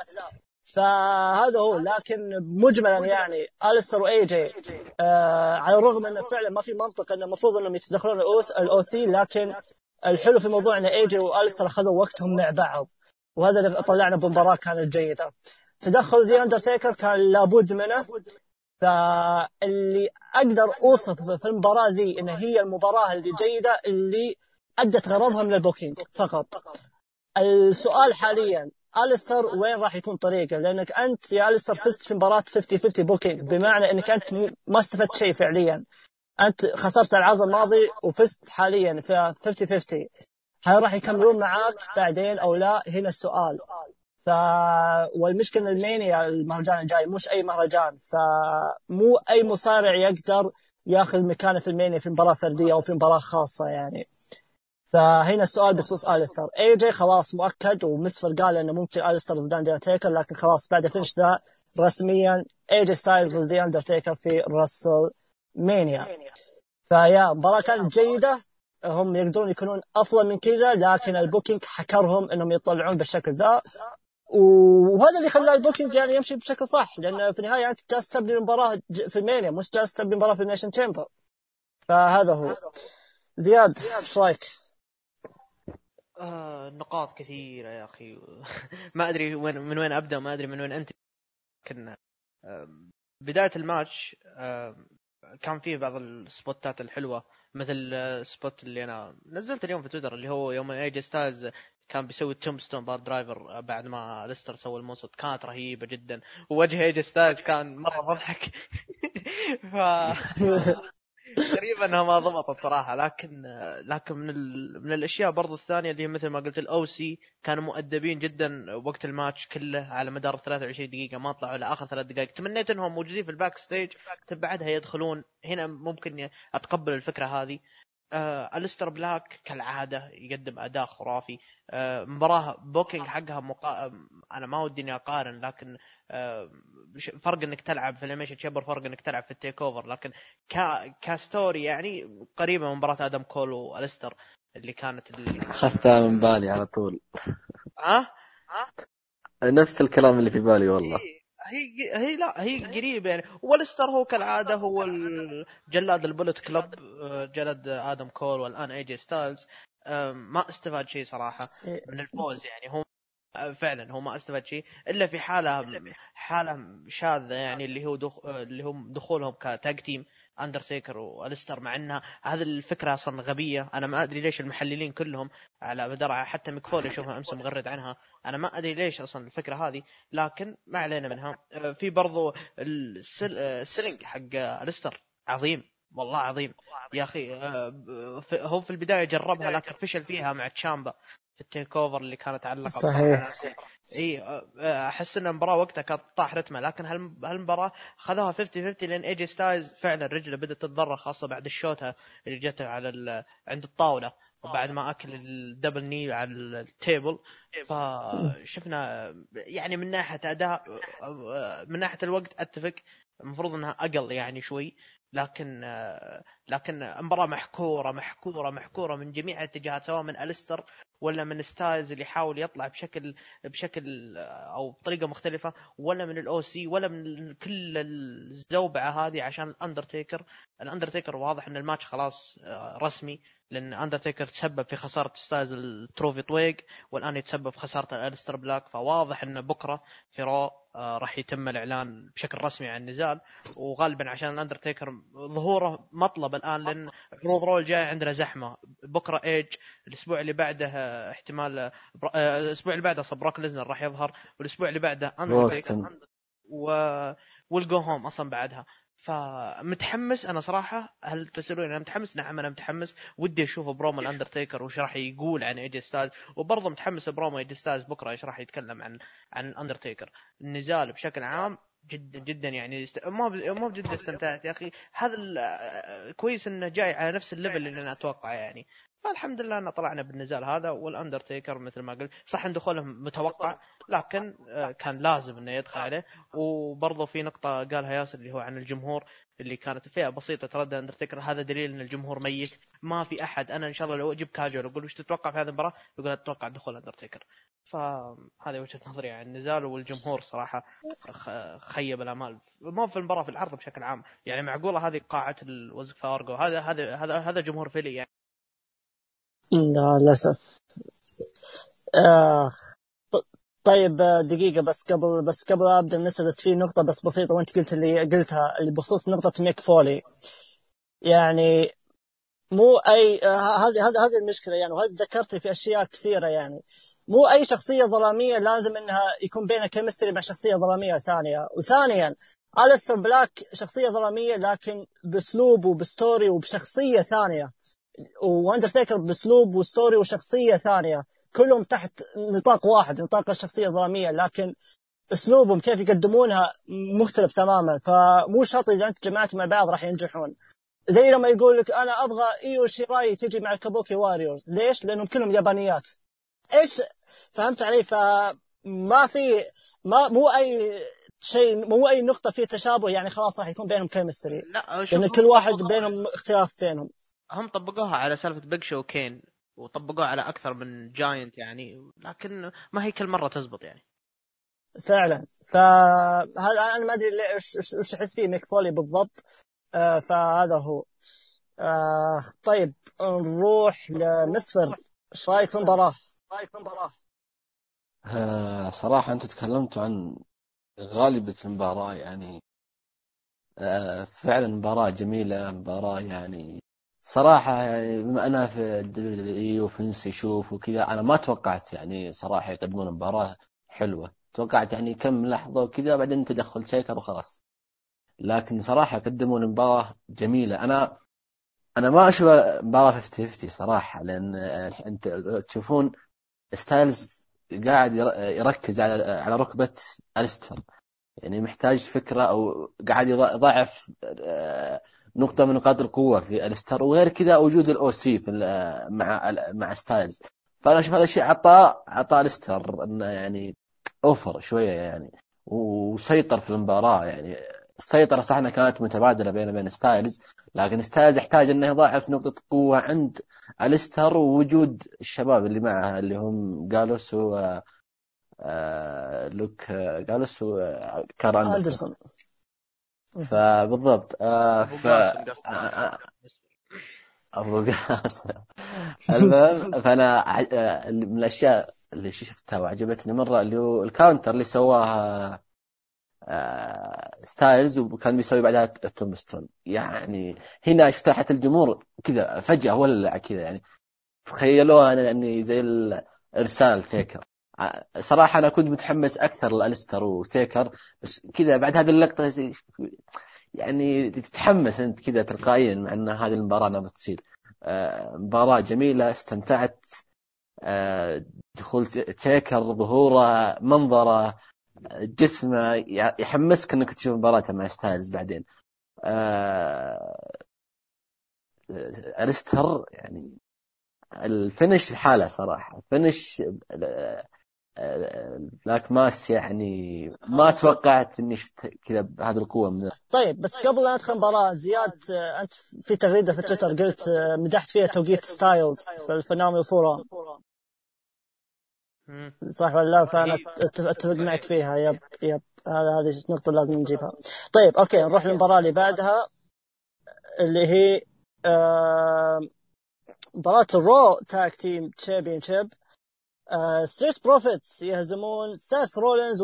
فهذا هو. لكن مجملا يعني الستر وإي جي آه على الرغم إنه فعلا ما في منطق إنه المفروض إنهم يتدخلون الاو سي لكن الحلو في موضوع إن إي جي والستر أخذوا وقتهم مع بعض. وهذا اللي طلعنا بمباراة كانت جيدة. تدخل ذا أندرتيكر كان لابد منه. فاللي أقدر أوصف في المباراة ذي إن هي المباراة اللي جيده اللي أدت غرضها من ال booking فقط. السؤال حاليا الستر وين راح يكون طريقه؟ لأنك أنت يا الستر فزت في مباراة 50 50 booking بمعنى إنك أنت ما استفدت شيء فعليا. أنت خسرت العرض الماضي وفزت حاليا في 50 50 هل راح يكملون معاك بعدين أو لا؟ هنا السؤال. ف والمشكلة راسلمانيا المهرجان الجاي مش أي مهرجان. فمو أي مصارع يقدر ياخذ مكانه في راسلمانيا في مباراة فردية أو في مباراة خاصة يعني. فهنا السؤال بخصوص الستر اي جي خلاص مؤكد ومسفر قال إنه ممكن الستر ضد اندرتيكر لكن خلاص بعد finish ذا رسميا اي جي ستايلز ضد اندرتيكر في راسلمانيا فيا مباراة كانت جيدة. هم يقدرون يكونون أفضل من كذا لكن ال booking حكرهم إنهم يطلعون بالشكل ذا. وهذا اللي خلى ال booking يعني يمشي بشكل صح لأن في النهاية أنت جالس تبني المباراة في راسلمانيا مش جالس تبني المباراة في اليمنيشن تشامبر فهذا هو. زياد إيش رأيك؟ آه نقاط كثيرة يا أخي. ما أدري وين من وين أبدأ ما أدري من وين أنت. آه بداية الماتش آه كان فيه بعض السبوتات الحلوة مثل ال spot اللي أنا نزلت اليوم في تويتر اللي هو يوم اي جي ستايلز كان بيسوي tombstone piledriver بعد ما اليستر سوى ال moonsault كانت رهيبة جدا. ووجه ايجي ستايلز كان مرة مضحك ف غريبة انها ما ضبطت صراحة. لكن لكن من ال... من الأشياء برضو الثانية اللي مثل ما قلت ال OC كانوا مؤدبين جدا وقت الماتش كله على مدار 23 دقيقة. ما طلعوا لاخر ثلاث دقائق. تمنيت إنهم موجودين في ال backstage بعدها يدخلون. هنا ممكن أتقبل الفكرة هذه. آه الستر بلاك كالعادة يقدم أداء خرافي آه مباراة booking حقها مقا... أنا ما ودي إني أقارن لكن آه فرق إنك تلعب في ال Elimination Chamber فرق إنك تلعب في ال TakeOver لكن ك... ك story يعني قريبة من مباراة آدم كول والستر اللي كانت اللي أخذتها من بالي على طول ها؟ ها؟ نفس الكلام اللي في بالي والله إيه. هي هي لا هي قريب يعني. ولستر هو كالعادة هو جلاد البولت آه، جلد آدم كول والآن اي جي ستايلز ما استفاد شيء صراحة. من الفوز يعني. هو فعلا هو ما استفاد شيء إلا في حالة حالة شاذة يعني اللي هو دخ... اللي هم دخولهم ك tag team. اندرتيكر والستر مع إنها هذه الفكرة أصلا غبية. أنا ما أدري ليش المحللين كلهم على مدار حتى ميك فولي اشوفها أمس مغرد عنها. أنا ما أدري ليش أصلا الفكرة هذه لكن ما علينا منها. آه، في برضو ال sell... ال selling حق الستر عظيم والله عظيم. يا أخي آه، هو في البداية جربها لكن فشل فيها مع تشامبا. ال TakeOver اللي كانت علقت صحيح. إي أحس إن المباراة وقتها كانت طاح رتمه لكن هالمباراة خذوها 50 50 لأن ايجي ستايلز فعلا رجله بدأت تتضرر خاصة بعد الشوتة اللي جته على عند الطاولة وبعد ما أكل ال double knee على ال table فشفنا يعني من ناحية أداء من ناحية الوقت أتفق المفروض إنها أقل يعني شوي لكن لكن مباراة محبوكة محبوكة محبوكة من جميع الاتجاهات سواء من الستر ولا من ستايلز اللي يحاول يطلع بشكل بشكل أو بطريقة مختلفة ولا من ال OC ولا من كل الزوبعة هذه عشان الأندرتيكر. الأندرتيكر واضح إن الماتش خلاص رسمي. لأن اندرتيكر تسبب في خسارة ستايلز ال trophy طويق والآن يتسبب في خسارة الستر بلاك فواضح إن بكرة في Raw آه، راح يتم الإعلان بشكل رسمي عن النزال. وغالبا عشان الاندرتيكر ظهوره مطلب الآن لأن عروض Raw اللي جاي عندنا زحمة. بكرة ايج الأسبوع اللي بعده آه، احتمال آه، الأسبوع اللي بعده بروك ليزنر راح يظهر والأسبوع اللي بعده اندرتيكر و وال go home أصلا بعدها. فمتحمس. أنا صراحة هل تسالوني أنا متحمس؟ نعم أنا متحمس. ودي أشوف برومو الأندرتيكر وش راح يقول عن إيجي ستايلز. وبرضه متحمس برومو إيجي ستايلز بكرة إيش راح يتكلم عن عن الأندرتيكر. النزال بشكل عام جدا جدا يعني است... ما ب... ما بجد استمتعت يا أخي. هذا ال... كويس إنه جاي على نفس ال level اللي أنا أتوقعه يعني. فالحمد لله إن طلعنا بالنزال هذا والأندرتيكر مثل ما قلت صح إن دخوله متوقع لكن آه، كان لازم إنه يدخل عليه. وبرضه في نقطة قالها ياسر اللي هو عن الجمهور اللي كانت فئة بسيطة تردد أندرتيكر. هذا دليل إن الجمهور ميت. ما في أحد. أنا إن شاء الله لو أجيب كاجوال أقول وش تتوقع في هذه المباراة؟ يقول أتوقع دخول أندرتيكر. فهذه وجهة نظري عن النزال. والجمهور صراحة خيب الأمال. مو في المباراة في العرض بشكل عام. يعني معقولة هذه قاعة ال Wells Fargo هذا هذا هذا هذا جمهور فيلي يعني. لا للأسف. آه طيب دقيقة بس قبل بس قبل أبدأ نسأل بس في نقطة بس بسيطة وأنت قلت اللي قلتها اللي بخصوص نقطة ميك فولي. يعني مو أي آه، هذه هذه هذه المشكلة يعني وهذه ذكرتي في أشياء كثيرة يعني. مو أي شخصية ظلامية لازم إنها يكون بينها chemistry مع شخصية ظلامية ثانية. وثانيا الستر بلاك شخصية ظلامية لكن بأسلوب وب story وبشخصية ثانية. وأندرتيكر بأسلوب و story وشخصية ثانية. كلهم تحت نطاق واحد نطاق الشخصية الدراميه لكن أسلوبهم كيف يقدمونها مختلف تماما. فمو شرط إذا أنت جمعت مع بعض راح ينجحون. زي لما يقول لك أنا أبغى إيو شيراي تجي مع ال Kabuki Warriors. ليش؟ لأنهم كلهم يابانيات. إيش؟ فهمت علي؟ فما في ما مو أي شيء مو أي نقطة فيه تشابه يعني خلاص راح يكون بينهم chemistry لا لأن كل واحد بينهم اختلاف بينهم. هم طبقوها على سالفة بيج شو وكين وطبقوه على أكثر من giant يعني لكن ما هي كل مرة تزبط يعني فعلا فهذا أنا ما أدري إيش أحس فيه ميك فولي بالضبط آه فهذا هو آه طيب نروح لمسفر إيش رأيك في المباراة؟ رايك في المباراه؟ آه صراحة أنتم تكلمتوا عن غالبة المباراة يعني آه فعلا مباراة جميلة مباراة يعني صراحة يعني بما أنا في ال WWE وفنس يشوف وكذا أنا ما توقعت يعني صراحة يقدمون مباراة حلوة. توقعت يعني كم لحظة وكذا بعدين تدخل تيكر وخلاص. لكن صراحة قدمون مباراة جميلة. أنا أنا ما أشوف مباراة 50 50 صراحة لأن أنت تشوفون ستايلز قاعد يركز على على ركبة ألستر يعني محتاج فكرة أو قاعد يضعف نقطة من نقاط القوة في ألستر وغير كذا وجود ال OC في مع مع ستايلز. فأنا أشوف هذا الشيء عطاء عطاء الستار إنه يعني أوفر شوية يعني وسيطر في المباراة يعني. السيطرة صح إنها كانت متبادلة بين بين ستايلز لكن ستايلز يحتاج إنه يضاعف نقطة قوة عند الستر ووجود الشباب اللي معه اللي هم جالوس و آه، لوك جالوس وكار أندرسون. فبالضبط آه ف أبو قاس المهم فأنا آه، من الأشياء اللي شفتها وعجبتني مرة اللي هو الكاونتر اللي سواها آه ستايلز وكان بيسوي بعدها تومستون يعني هنا شفتها حتى الجمهور كذا فجأة ولع كذا يعني. تخيلوها اني زي الارسال تيكر. صراحة أنا كنت متحمس أكثر لالستر وتيكر بس كذا بعد هذه اللقطة يعني تتحمس أنت كذا تلقائيا مع أن هذه المباراة نبغى تصير آه، مباراة جميلة استمتعت. آه، دخول تيكر ظهوره منظره جسمه يحمسك أنك تشوف مباراته مع ستايلز بعدين. آه، أليستر يعني ال finish لحاله صراحة. finish Black Mass يعني ما توقعت إني شفت كذا بهذه القوة من طيب بس قبل لا ندخل المباراه زياد أنت في تغريدة في تويتر قلت آه، مدحت فيها توقيت ستايلز في ال Phenomenal Forearm صح ولا لا؟ فأنا أتفق معك فيها. yep yep. هذه النقطة لازم نجيبها. طيب okay نروح للمباراة اللي بعدها اللي هي مباراة ال Raw Tag Team Championship Street Profits يهزمون سيث رولينز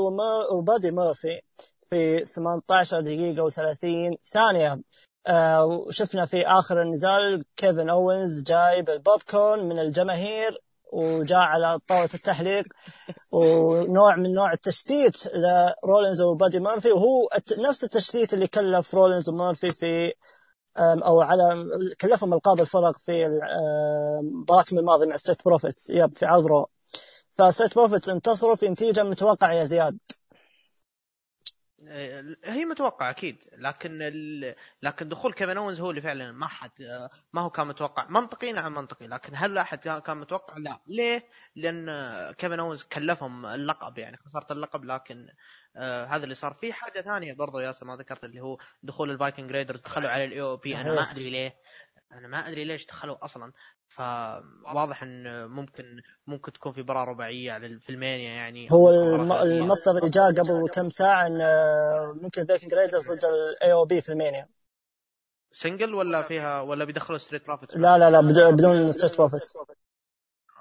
وبادي مورفي في 18 دقيقة و30 ثانية. آه وشفنا في آخر النزال كيفن أوينز جايب البوب كورن من الجماهير وجاء على طاولة التعليق. ونوع من نوع التشتيت لرولينز وبادي مورفي وهو نفس التشتيت اللي كلف رولينز ومورفي في أو على كلفهم ألقاب الفرق في المباراه الماضيه مع Street Profits yep في عرض Raw Profits انتصروا في نتيجة متوقعة يا زياد. هي متوقعة أكيد لكن ال... لكن دخول كيفن اونز هو اللي فعلا ما حد ما هو كان متوقع. منطقي؟ نعم منطقي. لكن هل أحد كان متوقع؟ لا. ليه؟ لأن كيفن اونز كلفهم اللقب يعني خسارة اللقب لكن آه هذا اللي صار. في حاجة ثانية برضو ياسر ما ذكرت اللي هو دخول ال Viking Raiders دخلوا على ال AOP أنا ما أدري ليه. أنا ما أدري ليش دخلوا أصلا. فواضح إن ممكن ممكن تكون في مباراه رباعية في ال Mania يعني. هو المصدر اللي جاء قبل كم ساعة إن آه، ممكن Viking Raiders ضد ال AOP في ال Mania. single ولا فيها ولا بيدخلوا Street Profits لا لا لا بدون ستريت بروفيتس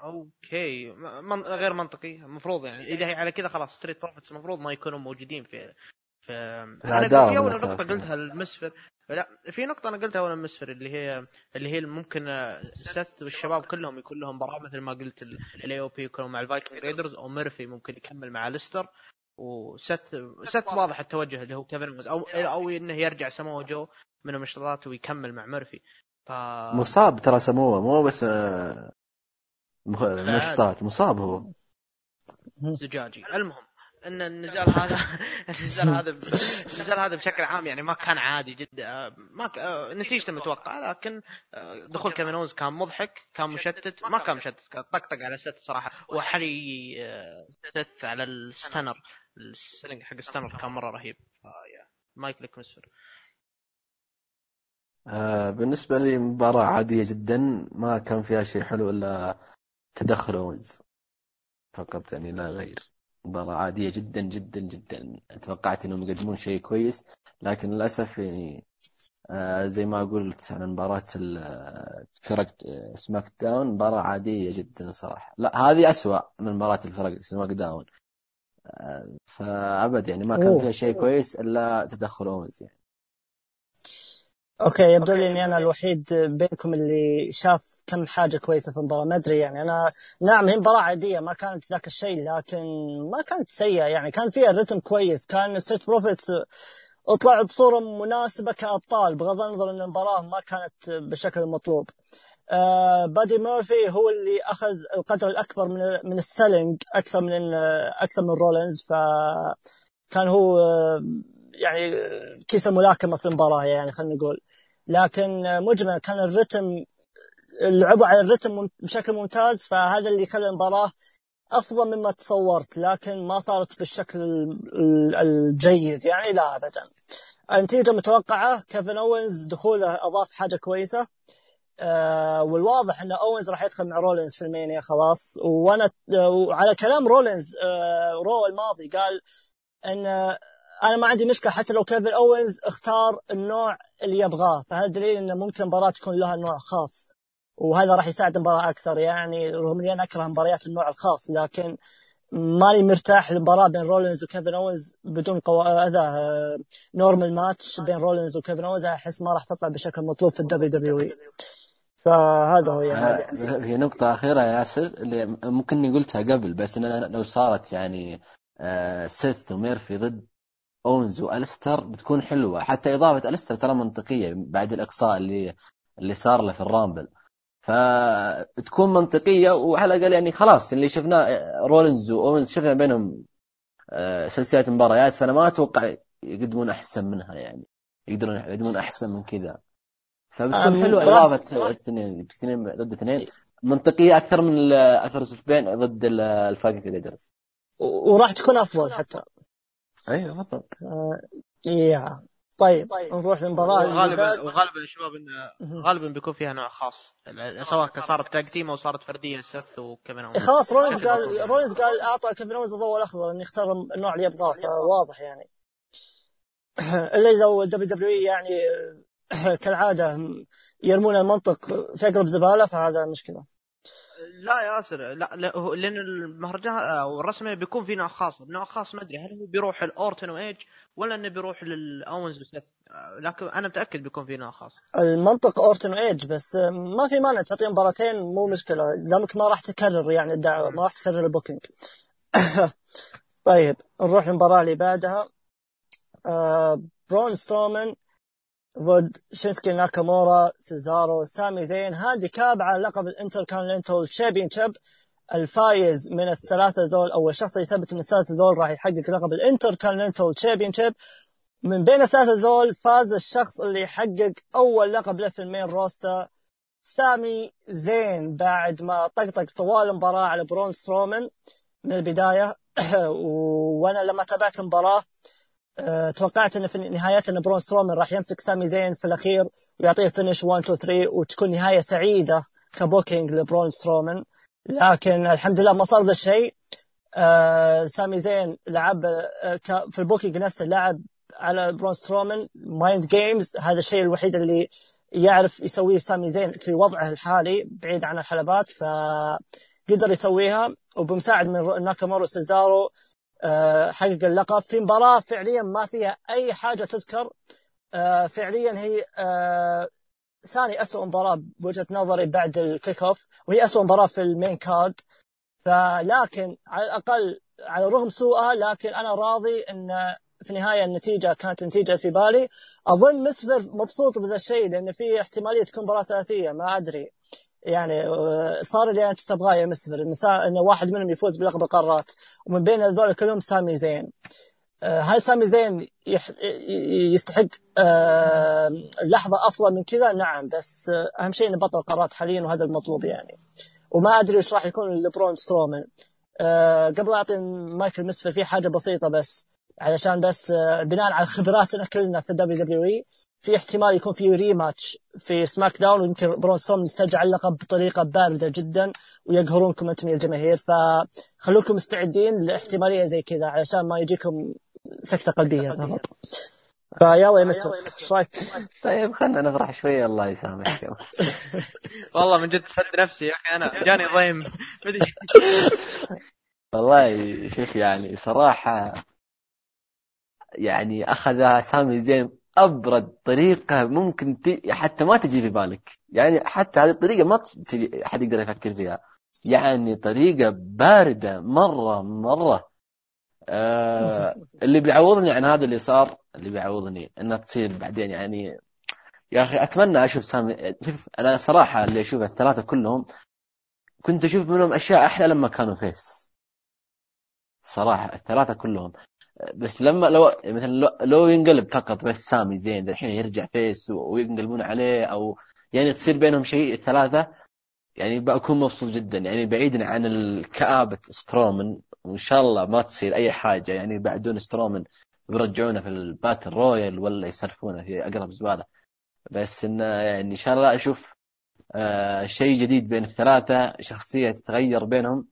okay. من... غير منطقي. المفروض يعني إذا هي على كذا خلاص Street Profits المفروض ما يكونوا موجودين في في أنا في أول نقطة قلتها المسفر. لا في نقطة أنا قلتها وأنا مسفر اللي هي اللي هي ممكن سث والشباب كلهم يكون لهم مباراة مثل ما قلت الاي أو بي يكونوا مع الفايكنج ريدرز أو ميرفي ممكن يكمل مع ليستر. وسث سث واضح التوجه اللي هو كيفن أو أو إنه يرجع سمو جو من المشتريات ويكمل مع ميرفي. ف... مصاب ترى سموه مو بس آه، مشطات مصاب هو. زجاجي. المهم إن النزال هذا النزال هذا النزال هذا بشكل عام يعني ما كان عادي جدا. ما ك... نتيجته متوقعة لكن دخول كيفن كان مضحك كان مشتت. ما كان مشتت. كان طقطق على سيث صراحة. وحري سيث على ال Stunner. ال selling حق ال Stunner كان مرة رهيب. مايك لك مسفر. آه بالنسبة لي مباراة عادية جدا ما كان فيها شيء حلو إلا تدخل أونز. فقط يعني لا غير. مباراة عادية جدا جدا جدا. توقعت إنهم يقدمون شيء كويس لكن للأسف يعني آه زي ما قلت عن مباراة فرق SmackDown مباراة عادية جدا صراحة. لا هذه أسوأ من مباراة الفرق SmackDown. آه فأبد يعني ما كان فيها شيء كويس إلا تدخل أونز يعني. okay يبدو لي إني أنا الوحيد بينكم اللي شاف كم حاجة كويسة في المباراة ما أدري يعني. أنا نعم هي مباراة عادية ما كانت ذاك الشيء لكن ما كانت سيئة يعني. كان فيها رتم كويس كان Street Profits اطلعوا بصورة مناسبة كأبطال بغض النظر إن المباراة ما كانت بالشكل المطلوب. آه بادي مورفي هو اللي أخذ القدر الأكبر من من ال selling أكثر من أكثر من رولينز ف كان هو يعني كيس الملاكمه في المباراة يعني خلينا نقول. لكن مجمل كان الرتم لعبوا على الرتم بشكل ممتاز فهذا اللي خلى المباراة أفضل مما تصورت لكن ما صارت بالشكل الجيد يعني لا أبدا. النتيجة متوقعة كيفن أوينز دخوله أضاف حاجة كويسة آه والواضح إن أوينز راح يدخل مع رولينز في ال Mania خلاص. وأنا وعلى كلام رولينز آه Raw الماضي قال إن أنا ما عندي مشكلة حتى لو كيفن أوينز اختار النوع اللي يبغاه فهذا دليل انه ممكن المباراة تكون لها نوع خاص. وهذا راح يساعد المباراة أكثر. يعني رغم إني أنا أكره مباريات النوع الخاص لكن ماني مرتاح للمباراة بين رولينز وكيفن أوينز بدون قو... هذا normal match بين رولينز وكيفن أوينز. أحس ما راح تطلع بشكل مطلوب في الدبليو دبليو إي. فهذا هو يعني. في نقطة أخيرة يا ياسر اللي ممكن إني قلتها قبل بس إن لو صارت يعني آه، سيث وميرفي ضد اونز والستر بتكون حلوة. حتى إضافة الستر ترى منطقية بعد الإقصاء اللي اللي صار له في الرامبل. فتكون منطقية وعلى الأقل يعني خلاص اللي شفناه رولينز واوينز شفنا بينهم آه، سلسلة مباريات فأنا ما أتوقع يقدمون أحسن منها يعني. يقدرون يقدمون أحسن من كذا. فبتكون حلوة إضافة اثنين اثنين ضد اثنين. منطقية أكثر من اثر سفبين ضد الفاكنج ريدرز وراح تكون أفضل حتى. أيوه بالضبط. آه يا طيب نروح للمباراة وغالبا وغالبا شباب إنه غالبا بيكون فيها نوع خاص. سواء صارت tag team أو صارت فردية سث وكيفن اونز خلاص رولينز قال رولينز قال أعطى كيفن اونز الضوء الأخضر إنه يختار النوع اللي يبغاه فواضح يعني. إلا لو دبليو دبليو يعني كالعادة يرمون المنطق في أقرب زبالة فهذا مشكلة. لا يا ياسر لا, لا لأن المهرجان أو الرسمي بيكون في نوع خاص. نوع خاص ما أدري هل هو بيروح الأورتن وإيج؟ ولا إنه بيروح للأونز وسيث لكن أنا متأكد بيكون في نوع خاص. المنطق أورتن وايج بس ما في مانع تعطيهم مباراتين مو مشكلة. دامك ما راح تكرر يعني الدعوه ما راح تكرر ال booking. طيب نروح للمباراه اللي بعدها. آه برون سترومان ضد شينسكي ناكامورا سيزارو سامي زين. هذه handicap على لقب ال Intercontinental Championship الفايز من الثلاثة ذول أو الشخص اللي يثبت من الثلاثة ذول راح يحقق لقب ال Intercontinental Champion من بين الثلاثة ذول فاز الشخص اللي يحقق أول لقب له في ال main roster سامي زين بعد ما طقطق طوال المباراة على برون سترومان من البداية. وأنا لما تابعت المباراة أه توقعت إن في نهاية إن برون سترومان راح يمسك سامي زين في الأخير ويعطيه finish 1 2 3 وتكون نهاية سعيدة ك booking لبرون سترومان. لكن الحمد لله ما صار ذا الشيء. أه سامي زين لعب أه في ال booking نفسه لعب على برون سترومان mind games. هذا الشيء الوحيد اللي يعرف يسويه سامي زين في وضعه الحالي بعيد عن الحلبات فقدر يسويها. وبمساعد من ناكامورو سيزارو أه حقق اللقب في مباراة فعليا ما فيها أي حاجة تذكر. أه فعليا هي أه ثاني أسوأ مباراة بوجهة نظري بعد الكيك أوف وهي أسوأ مباراة في المين كارد. فلكن على الأقل على الرغم سوءها لكن أنا راضي أن في النهاية النتيجة كانت نتيجه في بالي. أظن مسفر مبسوط بهذا الشيء لأن في احتمالية تكون مباراة ثلاثية ما أدري. يعني صار اللي انت تبغاه يا مسفر إن واحد منهم يفوز بلقب القارات. ومن بين هذول كلهم سامي زين. هل سامي زين يستحق لحظة أفضل من كذا؟ نعم بس أهم شيء إنه بطل قارات حاليا وهذا المطلوب يعني. وما أدري إيش راح يكون لبرون سترومان. قبل أعطي مايكل مسفر في حاجة بسيطة بس علشان بس بناء على خبراتنا كلنا في الدبليو دبليو إي في احتمال يكون في rematch في سماك داون ويمكن برون ستروم يسترجع اللقب بطريقة باردة جدا ويقهرونكم أنتم يا الجماهير فخلوكم مستعدين لاحتمالية زي كذا علشان ما يجيكم سكتة قلبية فقط فيلا يا مسعود. إيش رايك؟ طيب خلينا نفرح شوية. الله يسامحك والله من جد سد نفسي يا أخي. أنا جاني ضيم. والله شوف يعني صراحة يعني أخذ سامي زين أبرد طريقة ممكن ت... حتى ما تجي في بالك. يعني حتى هذه الطريقة ما تجي حد يقدر يفكر فيها. يعني طريقة باردة مرة مرة. آه اللي بيعوضني عن هذا اللي صار اللي بيعوضني انها تصير بعدين يعني. يا أخي أتمنى أشوف سامي شوف أنا صراحة اللي أشوف الثلاثة كلهم كنت أشوف منهم أشياء أحلى لما كانوا face صراحة الثلاثة كلهم. بس لما لو مثلا لو ينقلب فقط بس سامي زين الحين يرجع face وينقلبون عليه أو يعني تصير بينهم شيء الثلاثة يعني بكون مبسوط جدا. يعني بعيدا عن الكآبة سترومن وإن شاء الله ما تصير أي حاجة. يعني بعدون سترومن بيرجعونه في ال battle royal ولا يصرفونه في أقرب زبالة. بس إنه يعني إن شاء الله أشوف آه شيء جديد بين الثلاثة. شخصية تتغير بينهم.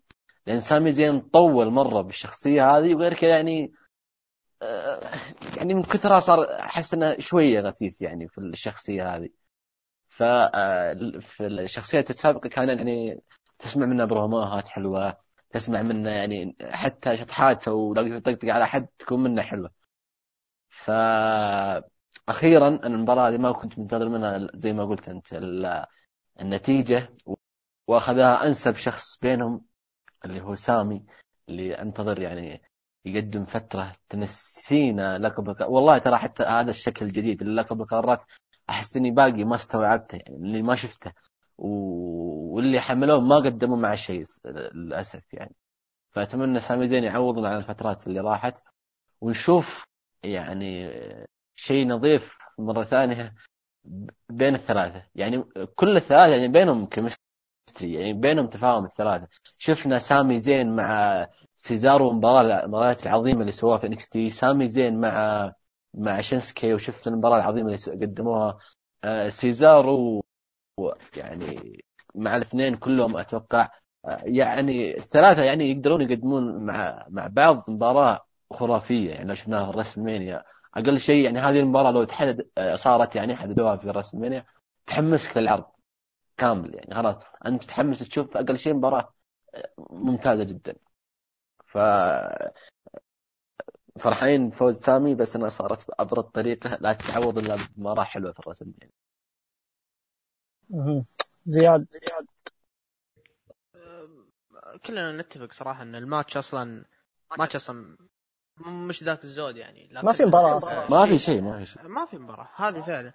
لأن سامي زين طول مرة بالشخصية هذه وغير كذا يعني يعني من كثرها صار أحس إنه شوية غثيث يعني في الشخصية هذه. ف في الشخصيات السابقة كان يعني تسمع منه بروموهات حلوة. تسمع منه يعني حتى شطحات أو لو يطقطق على حد تكون منه حلوة ف أخيرا المباراة هذه ما كنت منتظر منها زي ما قلت أنت النتيجة وأخذها أنسب شخص بينهم اللي هو سامي اللي أنتظر يعني يقدم فترة تنسينا لقب. والله ترى حتى هذا الشكل الجديد لقب القارات أحس إني باقي ما استوعبته يعني اللي ما شفته. واللي حملوه ما قدموا مع شيء للأسف يعني. فأتمنى سامي زين يعوضنا عن الفترات اللي راحت ونشوف يعني شيء نظيف مرة ثانية بين الثلاثة. يعني كل الثلاثة يعني بينهم chemistry يعني بينهم تفاهم الثلاثة. شفنا سامي زين مع سيزارو مباراة المباريات العظيمة اللي سواها في انكس تي. سامي زين مع مع شينسكي وشفت المباراة العظيمة اللي قدموها. آه، سيزارو يعني مع الاثنين كلهم أتوقع يعني الثلاثة يعني يقدرون يقدمون مع مع بعض مباراة خرافية يعني لو شفناها في الرسمينيا أقل شيء يعني هذه المباراة لو تحدد صارت يعني حددوها في الرسمينيا تحمسك للعرض كامل يعني خلاص. أنت تحمس تشوف أقل شيء مباراة ممتازة جدا. ف فرحين فوز سامي بس أنها صارت بأبرد طريقة لا تتعوض إلا بمباراة حلوة في الرسم يعني. زياد. كلنا نتفق صراحة إن الماتش أصلا ماتش أصلا مش ذاك الزود يعني. ما في مباراة ما في شيء ما في شيء. ما في مباراة. هذه فعلا.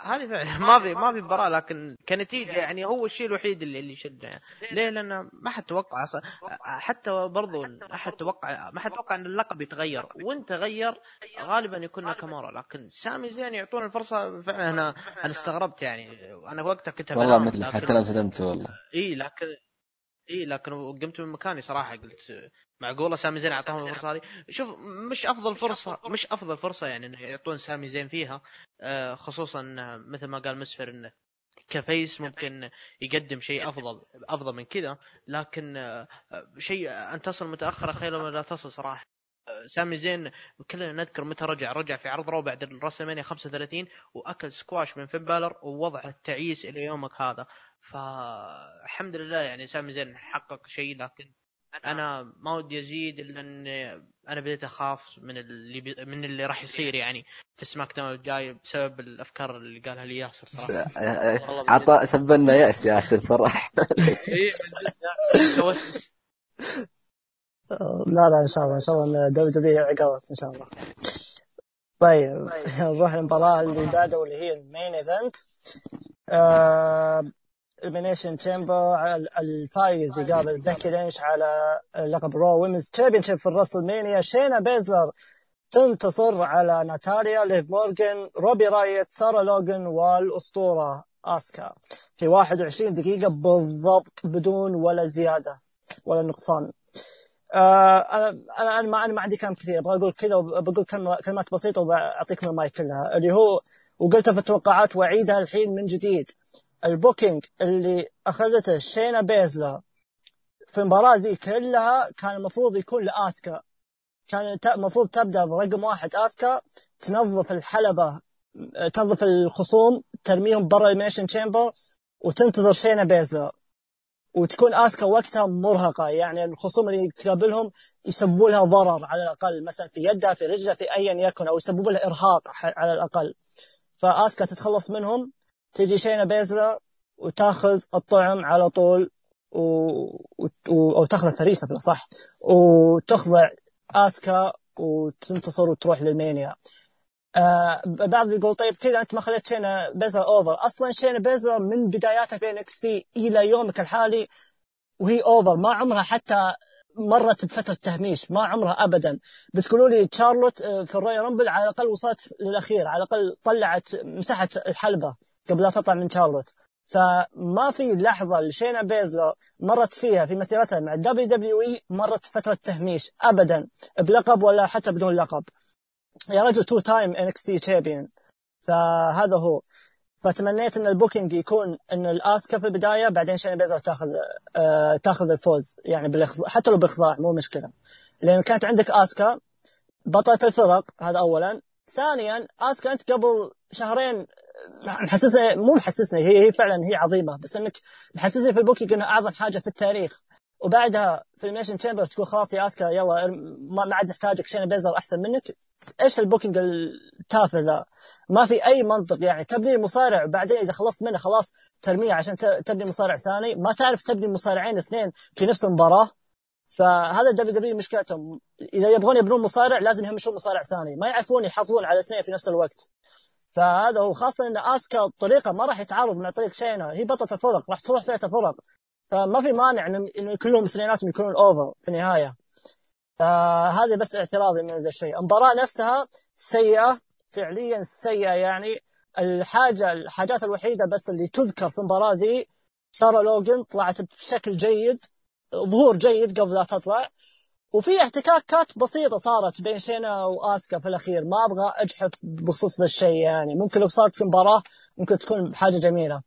هذه فعلا. ما في ما في مباراة لكن كنتيجة يعني هو الشيء الوحيد اللي اللي شدنا يعني. ليه؟ لأن ما حد توقع حتى برضو احد توقع ما حد توقع إن اللقب يتغير. وانت تغير غالبا يكون ناكامورا. لكن سامي زين يعطون الفرصة. فعلا أنا أنا استغربت يعني. أنا وقتها كنت والله مثل حتى أنا انصدمت والله. إي لكن إي لكن قمت من مكاني صراحة. قلت معقوله سامي زين أعطاهم الفرصة هذه. شوف مش أفضل فرصة مش أفضل فرصة يعني إنه يعطون سامي زين فيها آه، خصوصا مثل ما قال مسفر إنه ك face ممكن يقدم شيء أفضل أفضل من كذا. لكن آه، شيء أن تصل متاخره خير من لا تصل صراحة. آه، سامي زين كلنا نذكر متى رجع. رجع في عرض رو بعد الرسلمانيا 35 وأكل سكواش من فين بالر ووضع التعيس إلى يومك هذا. فالحمد لله يعني سامي زين حقق شيء لكن أنا ما ودي أزيد إلا إن أنا بديت أخاف من اللي بي... من اللي راح يصير يعني في سماك داون الجاي بسبب الأفكار اللي قالها لي ياسر صراحة. عطاء سبنا يأس ياسر صراحة. اي لا لا إن شاء الله إن شاء الله دبليو دبليو عقبت إن شاء الله. طيب نروح للمباراة اللي بعدها واللي هي ال main event. آه Elimination Chamber الفايز يقابل بيكي لينش على لقب Raw Women's Champion في الرسل مانيا شينا بيزلر تنتصر على ناتاليا ليف مورغان روبي رايوت سارا لوغان والأسطورة آسكا في 21 دقيقة بالضبط بدون ولا زيادة ولا نقصان. آه أنا أنا أنا ما أنا ما عندي كلام كثير. أبغى أقول كذا وبقول كلمات بسيطة وبعطيكم المايك كلها. اللي هو وقلتها في التوقعات وأعيدها الحين من جديد. ال booking اللي أخذته شينا بيزلر في المباراة ذي كلها كان المفروض يكون لآسكا. كان المفروض تبدأ برقم واحد آسكا تنظف الحلبة تنظف الخصوم ترميهم برا elimination chamber وتنتظر شينا بيزلر. وتكون آسكا وقتها مرهقة يعني الخصوم اللي تقابلهم يسببوا لها ضرر على الأقل مثلا في يدها في رجلها في ايا يكن أو يسببوا لها إرهاق على الأقل. فآسكا تتخلص منهم تجي شينا بيزلر وتاخذ الطعم على طول و... و... أو تاخذ الفريسة بالاصح وتخضع آسكا وتنتصر وتروح لل mania. آه بعض بيقول طيب كذا أنت ما خليت شينا بيزلر over أصلا شينا بيزلر من بداياتها في NXT إلى يومك الحالي وهي over ما عمرها حتى مرت بفترة تهميش. ما عمرها ابدا. بتقولوا لي تشارلوت آه، في ال Royal Rumble على الأقل وصلت للأخير على الأقل طلعت مسحت الحلبة. قبل لا تطلع من شارلوت فما في لحظة لشينا بيزلر مرت فيها في مسيرتها مع ال WWE مرت فترة تهميش ابدا بلقب ولا حتى بدون لقب. يا رجل two time NXT champion فهذا هو. فتمنيت إن ال booking يكون إن آسكا في البداية بعدين شينا بيزلر تاخذ آه تاخذ الفوز. يعني حتى لو بإخضاع مو مشكلة. لأن كانت عندك آسكا بطلة الفرق هذا اولا. ثانيا آسكا أنت قبل شهرين محسسه مو محسسني هي هي فعلا هي عظيمة بس إنك محسسني في ال booking انها أعظم حاجة في التاريخ. وبعدها في elimination chamber تقول خلاص يا آسكا يلا ما عاد نحتاجك شينا بيزلر أحسن منك. إيش ال booking التافه ذا؟ ما في أي منطق يعني تبني المصارع وبعدين إذا خلصت منه خلاص ترميه عشان تبني مصارع ثاني. ما تعرف تبني مصارعين اثنين في نفس المباراة. فهذا WWE مشكلتهم. إذا يبغون يبنون مصارع لازم يهمشون مصارع ثاني. ما يعرفون يحافظون على اثنين في نفس الوقت. فهذا هو خاصة إن أسكا الطريقة ما راح يتعارض مع طريق شينا هي بطلة الفرق راح تروح فيها فرق فما في مانع انه كلهم اثنيناتهم يكونون over في النهاية. فهذا بس اعتراضي من ذا الشيء. المباراة نفسها سيئة فعليا سيئة. يعني الحاجة الحاجات الوحيدة بس اللي تذكر في المباراة ذي سارا لوغان طلعت بشكل جيد ظهور جيد قبل لا تطلع. وفي احتكاكات بسيطة صارت بين شينا وآسكا في الأخير. ما أبغى أجحف بخصوص ذا الشيء يعني. ممكن لو صارت في مباراة ممكن تكون حاجة جميلة.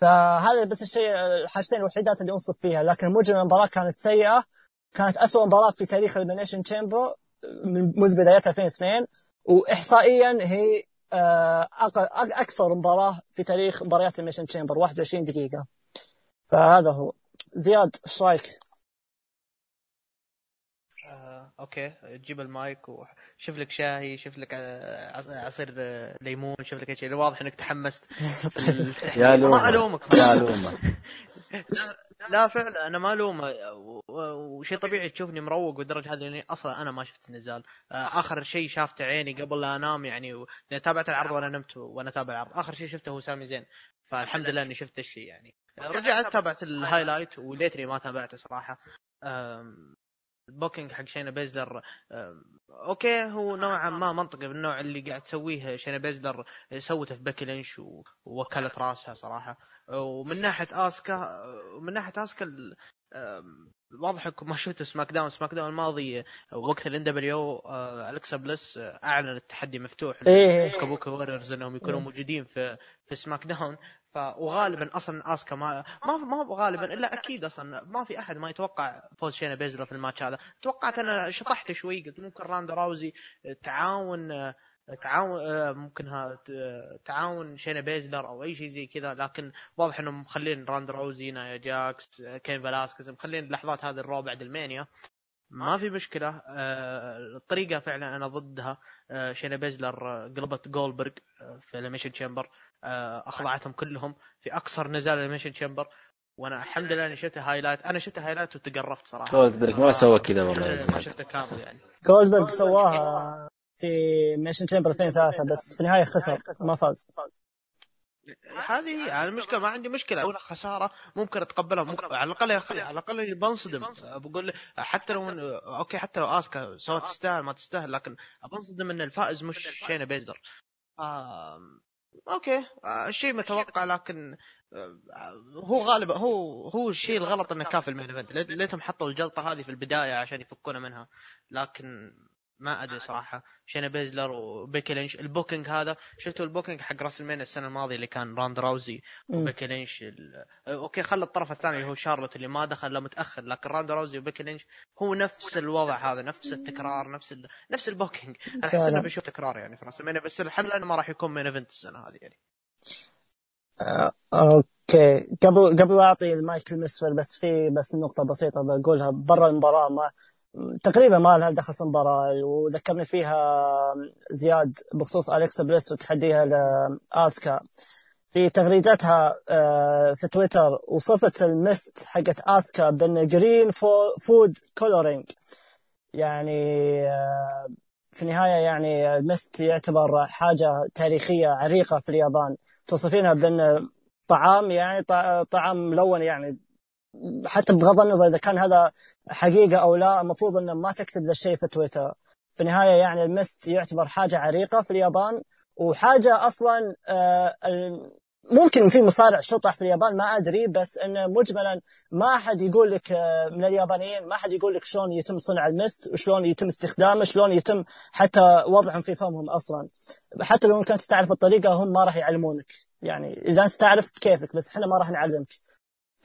فهذا بس الشيء الحاجتين الوحيدات اللي أنصف فيها. لكن مجرد المباراة كانت سيئة. كانت أسوأ مباراة في تاريخ ال elimination chamber منذ بداية 2002 وإحصائيا هي آه، أكثر مباراة في تاريخ مباريات ال elimination chamber 21 دقيقة. فهذا هو. زياد إيش رأيك؟ آه، okay تجيب المايك وشوف لك شاهي شوف لك آه، عصير آه، ليمون شوف لك شيء. واضح إنك تحمست. يا لومة. ما ألومك يا لومة. لا فعلا أنا ما ألومه. وشيء طبيعي تشوفني مروق بالدرجه هذه لأني أصلا أنا ما شفت النزال. آخر شيء شافته عيني قبل لا أنام يعني تابعت العرض وأنا نمت وأنا تابع العرض. آخر شيء شفته هو سامي زين. فالحمد لله إني شفت الشيء يعني. رجعت تابعت ال highlight وليتني ما تابعته صراحة. ال booking حق شينا بيزلر okay هو نوعا ما منطقي بالنوع اللي قاعد تسويه شينا بيزلر سوته في بيكي لينش ووكلت راسها صراحة. ومن ناحية آسكا من ناحية آسكا واضح إنكم ما شفتوا سماك داون سماك داون الماضي وقت إن دبليو الكسا بليس أعلن التحدي مفتوح إيه. كابوكي ووريرز إنهم يكونوا موجودين في في سماك داون ف وغالبا أصلا آسكا ما ما ما غالبا إلا أكيد أصلا. ما في أحد ما يتوقع فوز شينا بيزلر في الماتش هذا. توقعت أنا شطحت شوي قلت ممكن راندا راوزي تعاون تعاون ممكن ها تعاون شينا بيزلر أو أي شيء زي كذا. لكن واضح إنهم مخلين راندا راوزي نايا جاكس كين فلاسكس مخلين اللحظات هذه ل رو بعد ال mania. ما في مشكلة. الطريقة فعلا أنا ضدها. شينا بيزلر قلبت جولبرغ في elimination chamber أخضعتهم كلهم في أقصر نزال elimination chamber وأنا الحمد لله أني شفت highlight أنا شفت highlight وتقرفت صراحة. جولدبرغ ما سوى كذا والله ما شفته كامل يعني. جولدبرغ سواها في elimination chamber 2003 بس في النهاية خسر. ما فاز. هذه المشكلة ما عندي مشكلة. أقول خسارة ممكن أتقبلها ممكن على الأقل يا أخي على الأقل بنصدم بقول حتى لو okay حتى لو آسكا سواء تستاهل ما تستاهل لكن بنصدم إن الفائز مش شينا بيزلر آه... okay آه شيء متوقع لكن آه هو غالبا هو هو الشيء الغلط إنه كان في ال main event. ليتهم حطوا الجلطة هذه في البداية عشان يفكونا منها. لكن ما أدري صراحة. شينا بيزلر وبيكي لينش. ال booking هذا شفتوا ال booking حق راس ال main السنة الماضية اللي كان راندا راوزي وبيكي لينش ال... okay خلى الطرف الثاني اللي هو شارلوت اللي ما دخل الا متأخر لكن راندا راوزي وبيكي لينش هو نفس الوضع هذا نفس التكرار نفس ال... نفس ال booking. أنا أحس إنه بنشوف تكرار يعني في ريسلمينيا بس الحمد لله إنه ما راح يكون main event السنة هذه يعني. آه، okay. قبل قبل أعطي المايك لمسفر بس في بس نقطة بسيطة بقولها. برا المباراة ما تقريبا ما لها دخل في المباراة وذكرني فيها زياد بخصوص أليكسا بليس وتحديها لآسكا. في تغريدتها آه، في تويتر وصفت ال mist حقت آسكا بأن green food coloring. يعني آه، في النهاية يعني ال mist يعتبر حاجة تاريخية عريقة في اليابان. توصفينها بأن طعام يعني طعام ملون يعني حتى بغض النظر إذا كان هذا حقيقة أو لا المفروض إنه ما تكتب ذا الشيء في تويتر. في النهاية يعني ال mist يعتبر حاجة عريقة في اليابان وحاجة أصلا آه، ممكن في مصارع شطح في اليابان ما أدري بس إنه مجملا ما أحد يقول لك آه، من اليابانيين ما أحد يقول لك شلون يتم صنع المست وشلون يتم استخدامه شلون يتم حتى وضعهم في فمهم أصلا. حتى لو كنت تعرف الطريقة هم ما راح يعلمونك. يعني إذا أنت تعرف كيفك بس إحنا ما راح نعلمك.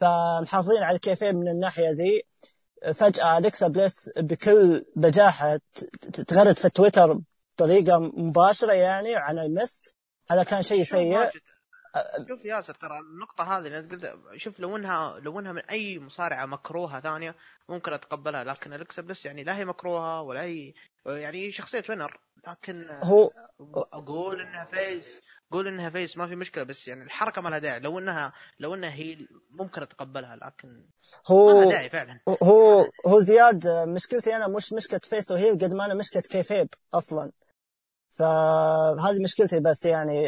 فمحافظين على الكيفين من الناحية ذي. فجأة اليكسا بليس بكل بجاحة تغرد في تويتر بطريقة مباشرة يعني عن المست. هذا كان شيء سيء. شوف ياسر ترى النقطة هذه اللي قلت شوف لو انها لو إنها من أي مصارعة مكروهة ثانية ممكن أتقبلها لكن الكسا بلس يعني لا هي مكروهة ولا هي يعني شخصية winner لكن هو أقول إنها face قول إنها face ما في مشكلة بس يعني الحركة ما لها داعي. لو انها لو إنها هي ممكن اتقبلها لكن هو ما لها داعي فعلا. هو هو زياد مشكلتي أنا مش مشكلة face وهي قد ما أنا مشكلة kayfabe أصلا. فهذه مشكلتي بس يعني.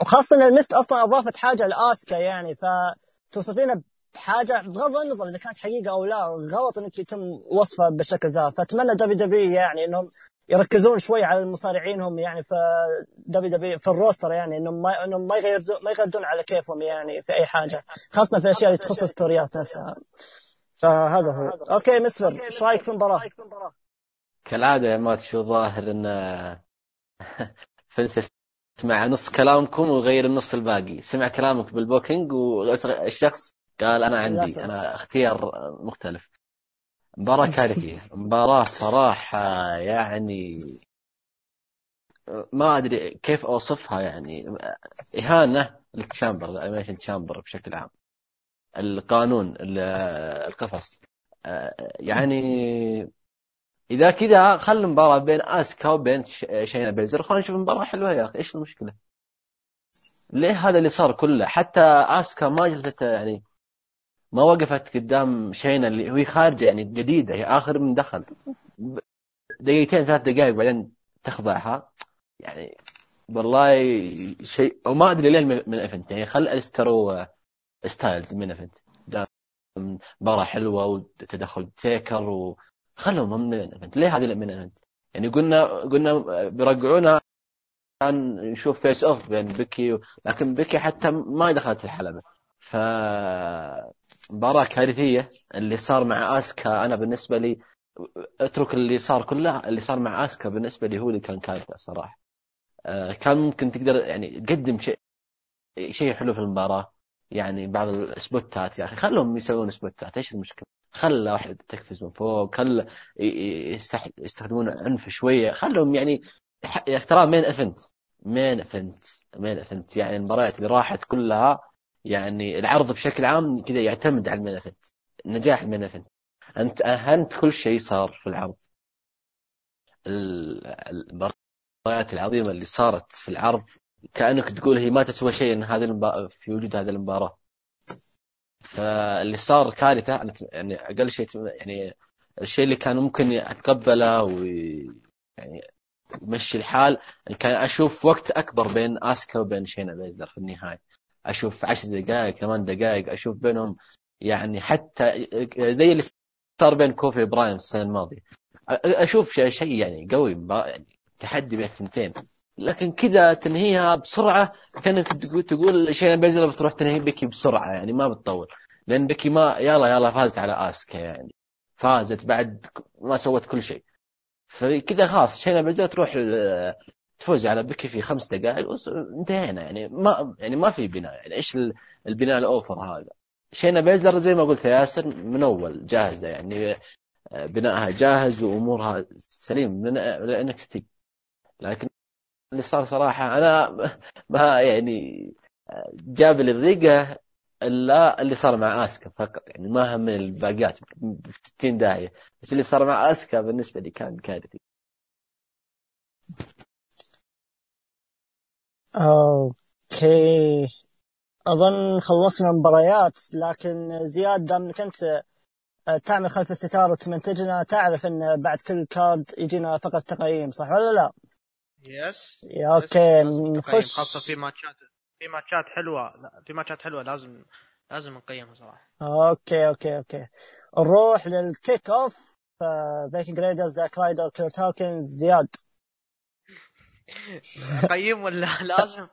وخاصة إن ال mist أصلا أضافت حاجة لآسكا يعني فتوصفينها بحاجة بغض النظر إذا كانت حقيقة أو لا غلط إنك يتم وصفها بالشكل ذا. فأتمنى دبليو دبليو يعني إنهم يركزون شوي على المصارعين هم يعني في دبليو دبليو في ال roster يعني إنهم ما إنهم ما يغيرون ما يغردون على كيفهم يعني في أي حاجة خاصة في الاشياء اللي تخص الستوريات نفسها. فهذا هو. okay مسفر إيش رأيك في المباراة؟ كالعادة يا مات شو ظاهر إن فنس سمع نص كلامكم وغير النص الباقي. سمع كلامك بال booking والشخص قال أنا عندي أنا اختيار مختلف. مباراة كارثية مباراة صراحة يعني ما أدري كيف أوصفها يعني. إهانة لل chamber ال elimination chamber بشكل عام. القانون القفص. يعني إذا كذا خل المباراة بين آسكا وبين شينا بيزلر. خلينا نشوف مباراة حلوة يا أخي. إيش المشكلة؟ ليه هذا اللي صار كله؟ حتى آسكا ما جلست يعني ما وقفت قدام شينا اللي هي خارجة يعني جديدة هي آخر من دخل. دقيقتين ثلاث دقائق بعدين تخضعها. يعني والله شيء وما أدري ليه main event يعني خل الستر ستايلز main event مباراة حلوة وتدخل تيكر وخلهم main event ليه هذه main event يعني قلنا قلنا بيرجعونا عن نشوف face off بين بيكي لكن بيكي حتى ما دخلت الحلبة. ف مباراة كارثية اللي صار مع آسكا. أنا بالنسبة لي أترك اللي صار كله اللي صار مع آسكا بالنسبة لي هو اللي كان كارثة صراحة. آه، كان ممكن تقدر يعني تقدم شيء شيء حلو في المباراة. يعني بعض السبوتات يا أخي خلهم يسوون سبوتات إيش المشكلة؟ خلى واحد تقفز من فوق خل يستخدمون عنف شوية. خلهم يعني ترى main event main event main event يعني المباريات اللي راحت كلها يعني العرض بشكل عام كذا يعتمد على ال main event نجاح ال main event انت أهنت كل شيء صار في العرض. المباريات العظيمة اللي صارت في العرض كأنك تقول هي ما تسوى شيء إن هذه المبا... في وجود هذه المباراة. فاللي صار كارثة يعني أقل شيء يعني الشيء اللي كان ممكن أتقبله ويعني يمشي الحال كان أشوف وقت أكبر بين أسكا وبين شينا بيزلر في النهاية. أشوف عشر دقائق ثمان دقائق أشوف بينهم يعني حتى زي اللي صار بين كوفي وبراين السنة الماضية. أشوف شيء يعني قوي يعني تحدي بين الثنتين. لكن كذا تنهيها بسرعة كأنك تقول شينا بيزلر بتروح تنهي بيكي بسرعة يعني ما بتطول. لأن بيكي ما يلا يلا فازت على آسكا يعني. فازت بعد ما سوت كل شيء. فكذا خلاص شينا بيزلر تروح تفوز على بيكي في خمس دقائق انتهينا. يعني ما يعني ما في بناء. يعني إيش البناء ال over هذا؟ شينا بيزلر زي ما قلت يا ياسر من أول جاهزة. يعني آه، بنائها جاهز وأمورها سليم. من NXT لكن اللي صار صراحة أنا ما يعني آه، جاب لي الضيقه إلا اللي صار مع آسكا فقط. يعني ما هم من الباقيات ب 60 داهية. بس اللي صار مع آسكا بالنسبة لي كان كارثي. أوكي. أظن خلصنا المباريات لكن زياد دام إنك أنت آه، تعمل خلف الستار وتمنتجنا تعرف إن بعد كل card يجينا فقط تقييم صح ولا لا؟ yes okay نخش. خاصة في ماتشات في ماتشات حلوة لا في ماتشات حلوة لازم لازم نقيمها صراحة. okay okay okay. نروح لل kick off فيكنج ريدرز زاك رايدر كيرت هوكنز زياد. اقيم ولا لازم؟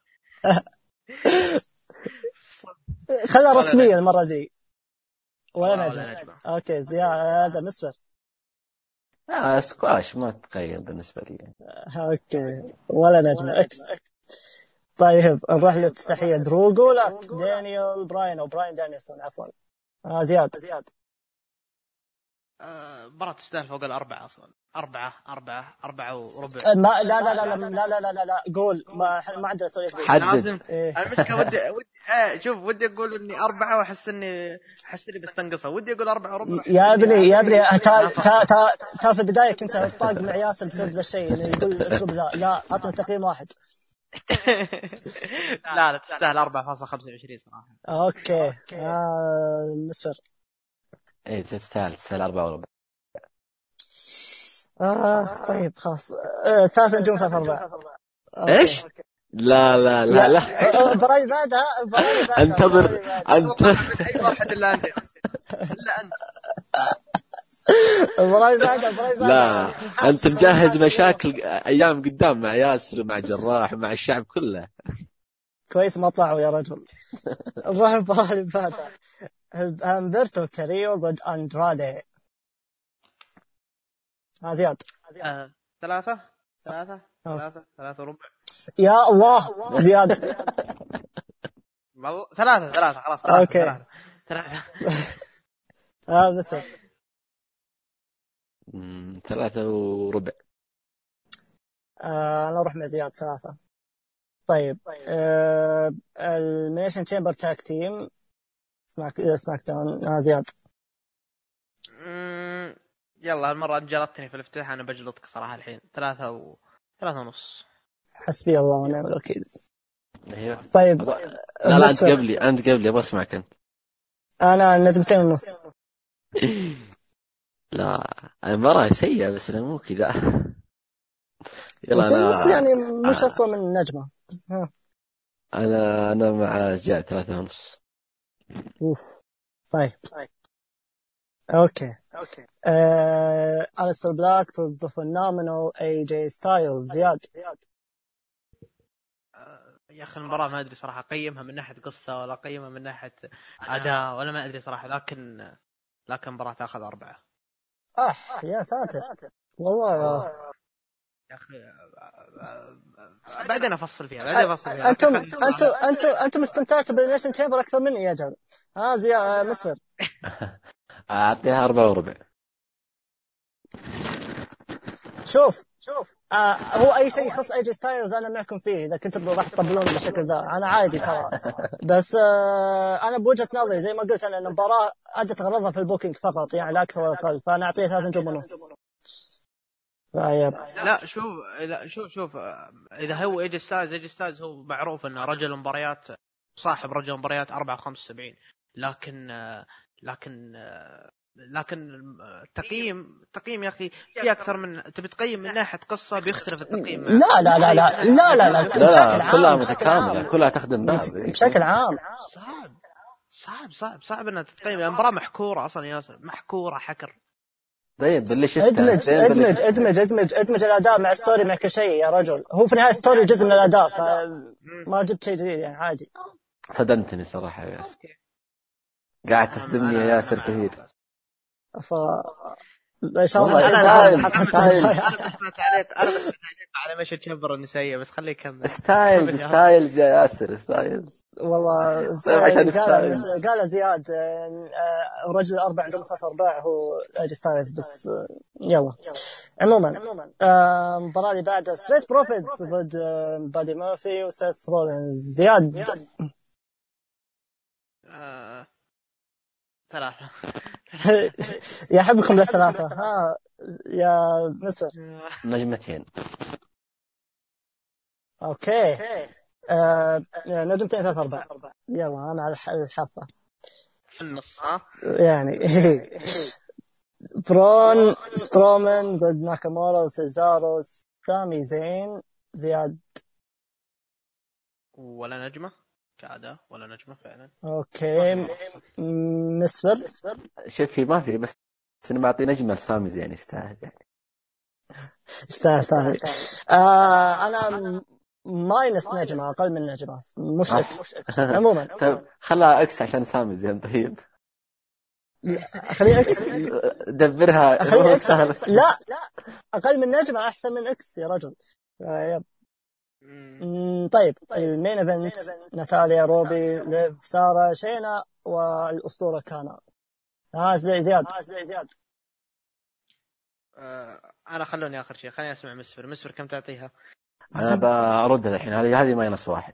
خلها رسميا المرة ذي. ولا نجم okay زياد هذا مسفر آه سكواش ما تقيم بالنسبة لي. okay ولا نجم X. طيب نروح للافتتاحيه درو جولاك دانيال براين أو براين دانيلسون عفوا. آه زياد. زياد. مباراة تستاهل فوق الأربعة أصلا. أربعة أربعة أربعة وربع. أه، ما لا لا لا لا لا لا لا, لا, لا. قول. ما ما عندنا سواليف حدد. إيه. المشكلة ودي ودي آه شوف ودي أقول إني أربعة وأحس إني أحس إني بستنقصها ودي أقول أربعة وربع. يا ابني يا ابني يعني ترى ترى في البداية كنت طاق مع ياسر بسبب ذا الشيء يعني يقول الأسلوب ذا. لا أعطنا تقييم واحد. لا لا تستاهل 4.25 صراحة. okay, okay. آه مسفر إيه تستاهل تستاهل أربعة وربع. آه طيب خلاص. آه ثلاث نجوم ثلاث أرباع. إيش؟ لا لا لا لا براي بعدها براي بعدها انتظر انتظر أي واحد إلا أنت إلا أنت. براي بعدها براي بعدها لا أنت مجهز مشاكل أيام قدام مع ياسر مع جراح مع الشعب كله. كويس ما طلعوا يا رجل. نروح المباراة اللي بعدها همبرتو كاريلو ضد أندرادي. ها زياد آه، ثلاثة. ثلاثة. أوه. ثلاثة. ثلاثة وربع يا الله زياد ثلاثة ثلاثة. خلاص ثلاثة أوكي. ثلاثة. بس مم، ثلاثة وربع. آه أنا أروح مع زياد ثلاثة. طيب آه ال Elimination Chamber tag team سماك سماك داون آه زياد. يلا هالمرة أنت جلطتني في الافتتاح أنا بجلطك صراحة الحين. ثلاثة و ثلاثة ونص. حسبي الله ونعم الوكيل. أيوه. طيب أبغى- لا لا أنت قبلي أنت قبلي أبغى أسمعك أنت. أنا ندمتين ونص. لا المباراة سيئة بس أنا مو كذا. يلا أنا يعني مش آه. اسوء من النجمة ها. أنا أنا مع زياد ثلاثة ونص. أوف. طيب. okay okay آه... أليستر بلاك ضد phenomenal اي جي ستايلز زياد آه، يا أخي المباراة ما أدري صراحة أقيمها من ناحية قصة ولا أقيمها من ناحية أداء ولا ما أدري صراحة لكن لكن المباراة تاخذ أربعة. اح يا ساتر. والله يا آه، آه، آه، بعدين أفصل فيها بعدين أفصل فيها أنتم أنتم أنتم أنتم استمتعتوا بال Elimination Chamber أكثر مني يا جماعة. ها زي آه، مسفر أعطيها أربعة وربع. شوف شوف آه هو أي شيء يخص أي جي ستايلز أنا معكم فيه إذا كنتوا راح تطبلون بالشكل ذا أنا عادي ترى. بس آه أنا بوجهة نظري زي ما قلت أنا المباراة ادت غرضها في ال booking فقط يعني لا أكثر ولا أقل. فأنا أعطيها ثلاث نجوم ونص. yep. لا شوف لا شوف شوف آه، إذا هو إيجي ستايلز إيجي ستايلز هو معروف إنه رجل مباريات صاحب رجل مباريات 4 75 لكن آه، لكن لكن التقييم التقييم يا أخي في أكثر من تبي تقيم من ناحيه قصه بيختلف التقييم لا لا لا لا لا لا لا بشكل كلها متكامله كلها تخدم بعض بشكل عام صعب صعب صعب صعب انها تتقيم المباراه محكوره أصلا ياسر محكوره حكر طيب باللي شفته ادمج ادمج ادمج ادمج ادمج الاداء مع story مع كل شيء يا رجل هو في النهايه story جزء من الاداء فما جبت شيء جديد يعني عادي صدمتني صراحة يا ياسر قاعد تصدمني يا ياسر كثير ف إن شاء الله الحلقة الجاية. ستايلز. أنا بسمع تعليق أنا بسمع تعليق على Elimination Chamber النسائيه بس خليه يكمل ستايلز ستايلز يا ياسر ستايلز والله طيب عشان ستايلز. قال زياد آه، آه، رجل أربع نجوم ثلاث أرباع هو ايجي ستايلز بس آه، يلا عموما المباراة اللي بعدها ستريت بروفيتس ضد بادي مورفي وسيث رولينز زياد آه، ثلاثة يحبكم للثلاثة. ها يا مسفر نجمتين. أوكي. آه، نجمتين ثلاث ارباع يلا أنا على الح- الحافة. في النص. ها يعني برون سترومان ضد ناكامورا سيزارو سامي زين زياد. ولا نجمة؟ كاداء ولا نجمة فعلا؟ okay. مسفر شوفي ما في بس بس أنا معطي نجمة لسامي زين يستاهل يعني. يستاهل سامي آه أنا minus نجمة أقل من نجمة. مش X عموما. طيب خلها X عشان سامي زين طيب. خليه X دبرها. خليه X لا أقل من نجمة أحسن من X يا رجل. آه، yep. طيب ال main event ناتاليا روبي ليف سارة شينا والأسطورة كانا. ها زي زياد. آه، أنا خلوني آخر شيء. خليني أسمع مسفر. مسفر كم تعطيها؟ أنا بردها الحين. هذه هذه minus واحد.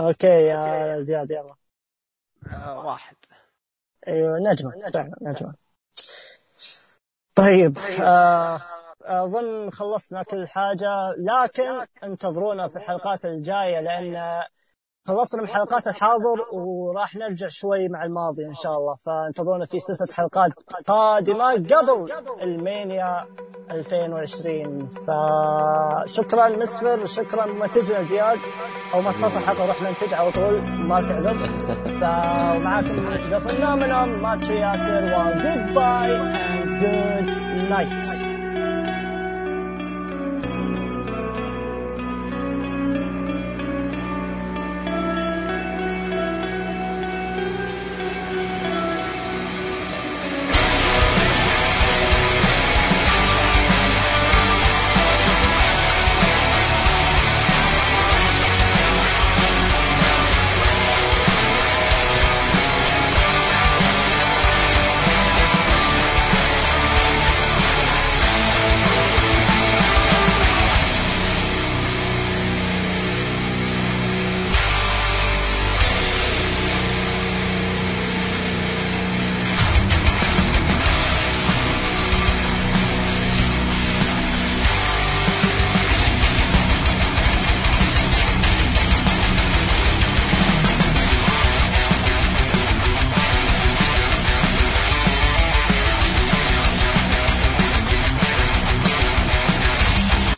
okay يا زياد يلا. آه، واحد. أيوه نجمة. فعلا نجمه طيب. آه أظن خلصنا كل حاجة لكن انتظرونا في الحلقات الجاية لأن خلصنا من حلقات الحاضر وراح نرجع شوي مع الماضي إن شاء الله. فانتظرونا في سلسلة حلقات قادمة قبل مانيا 2020 فشكرا مسفر شكرا منتجنا زياد. أو ما تخلص الحلقة نروح ننتج على طول مالك عذر فمعاكم the phenomenon ماتشو ياسر و goodbye and good night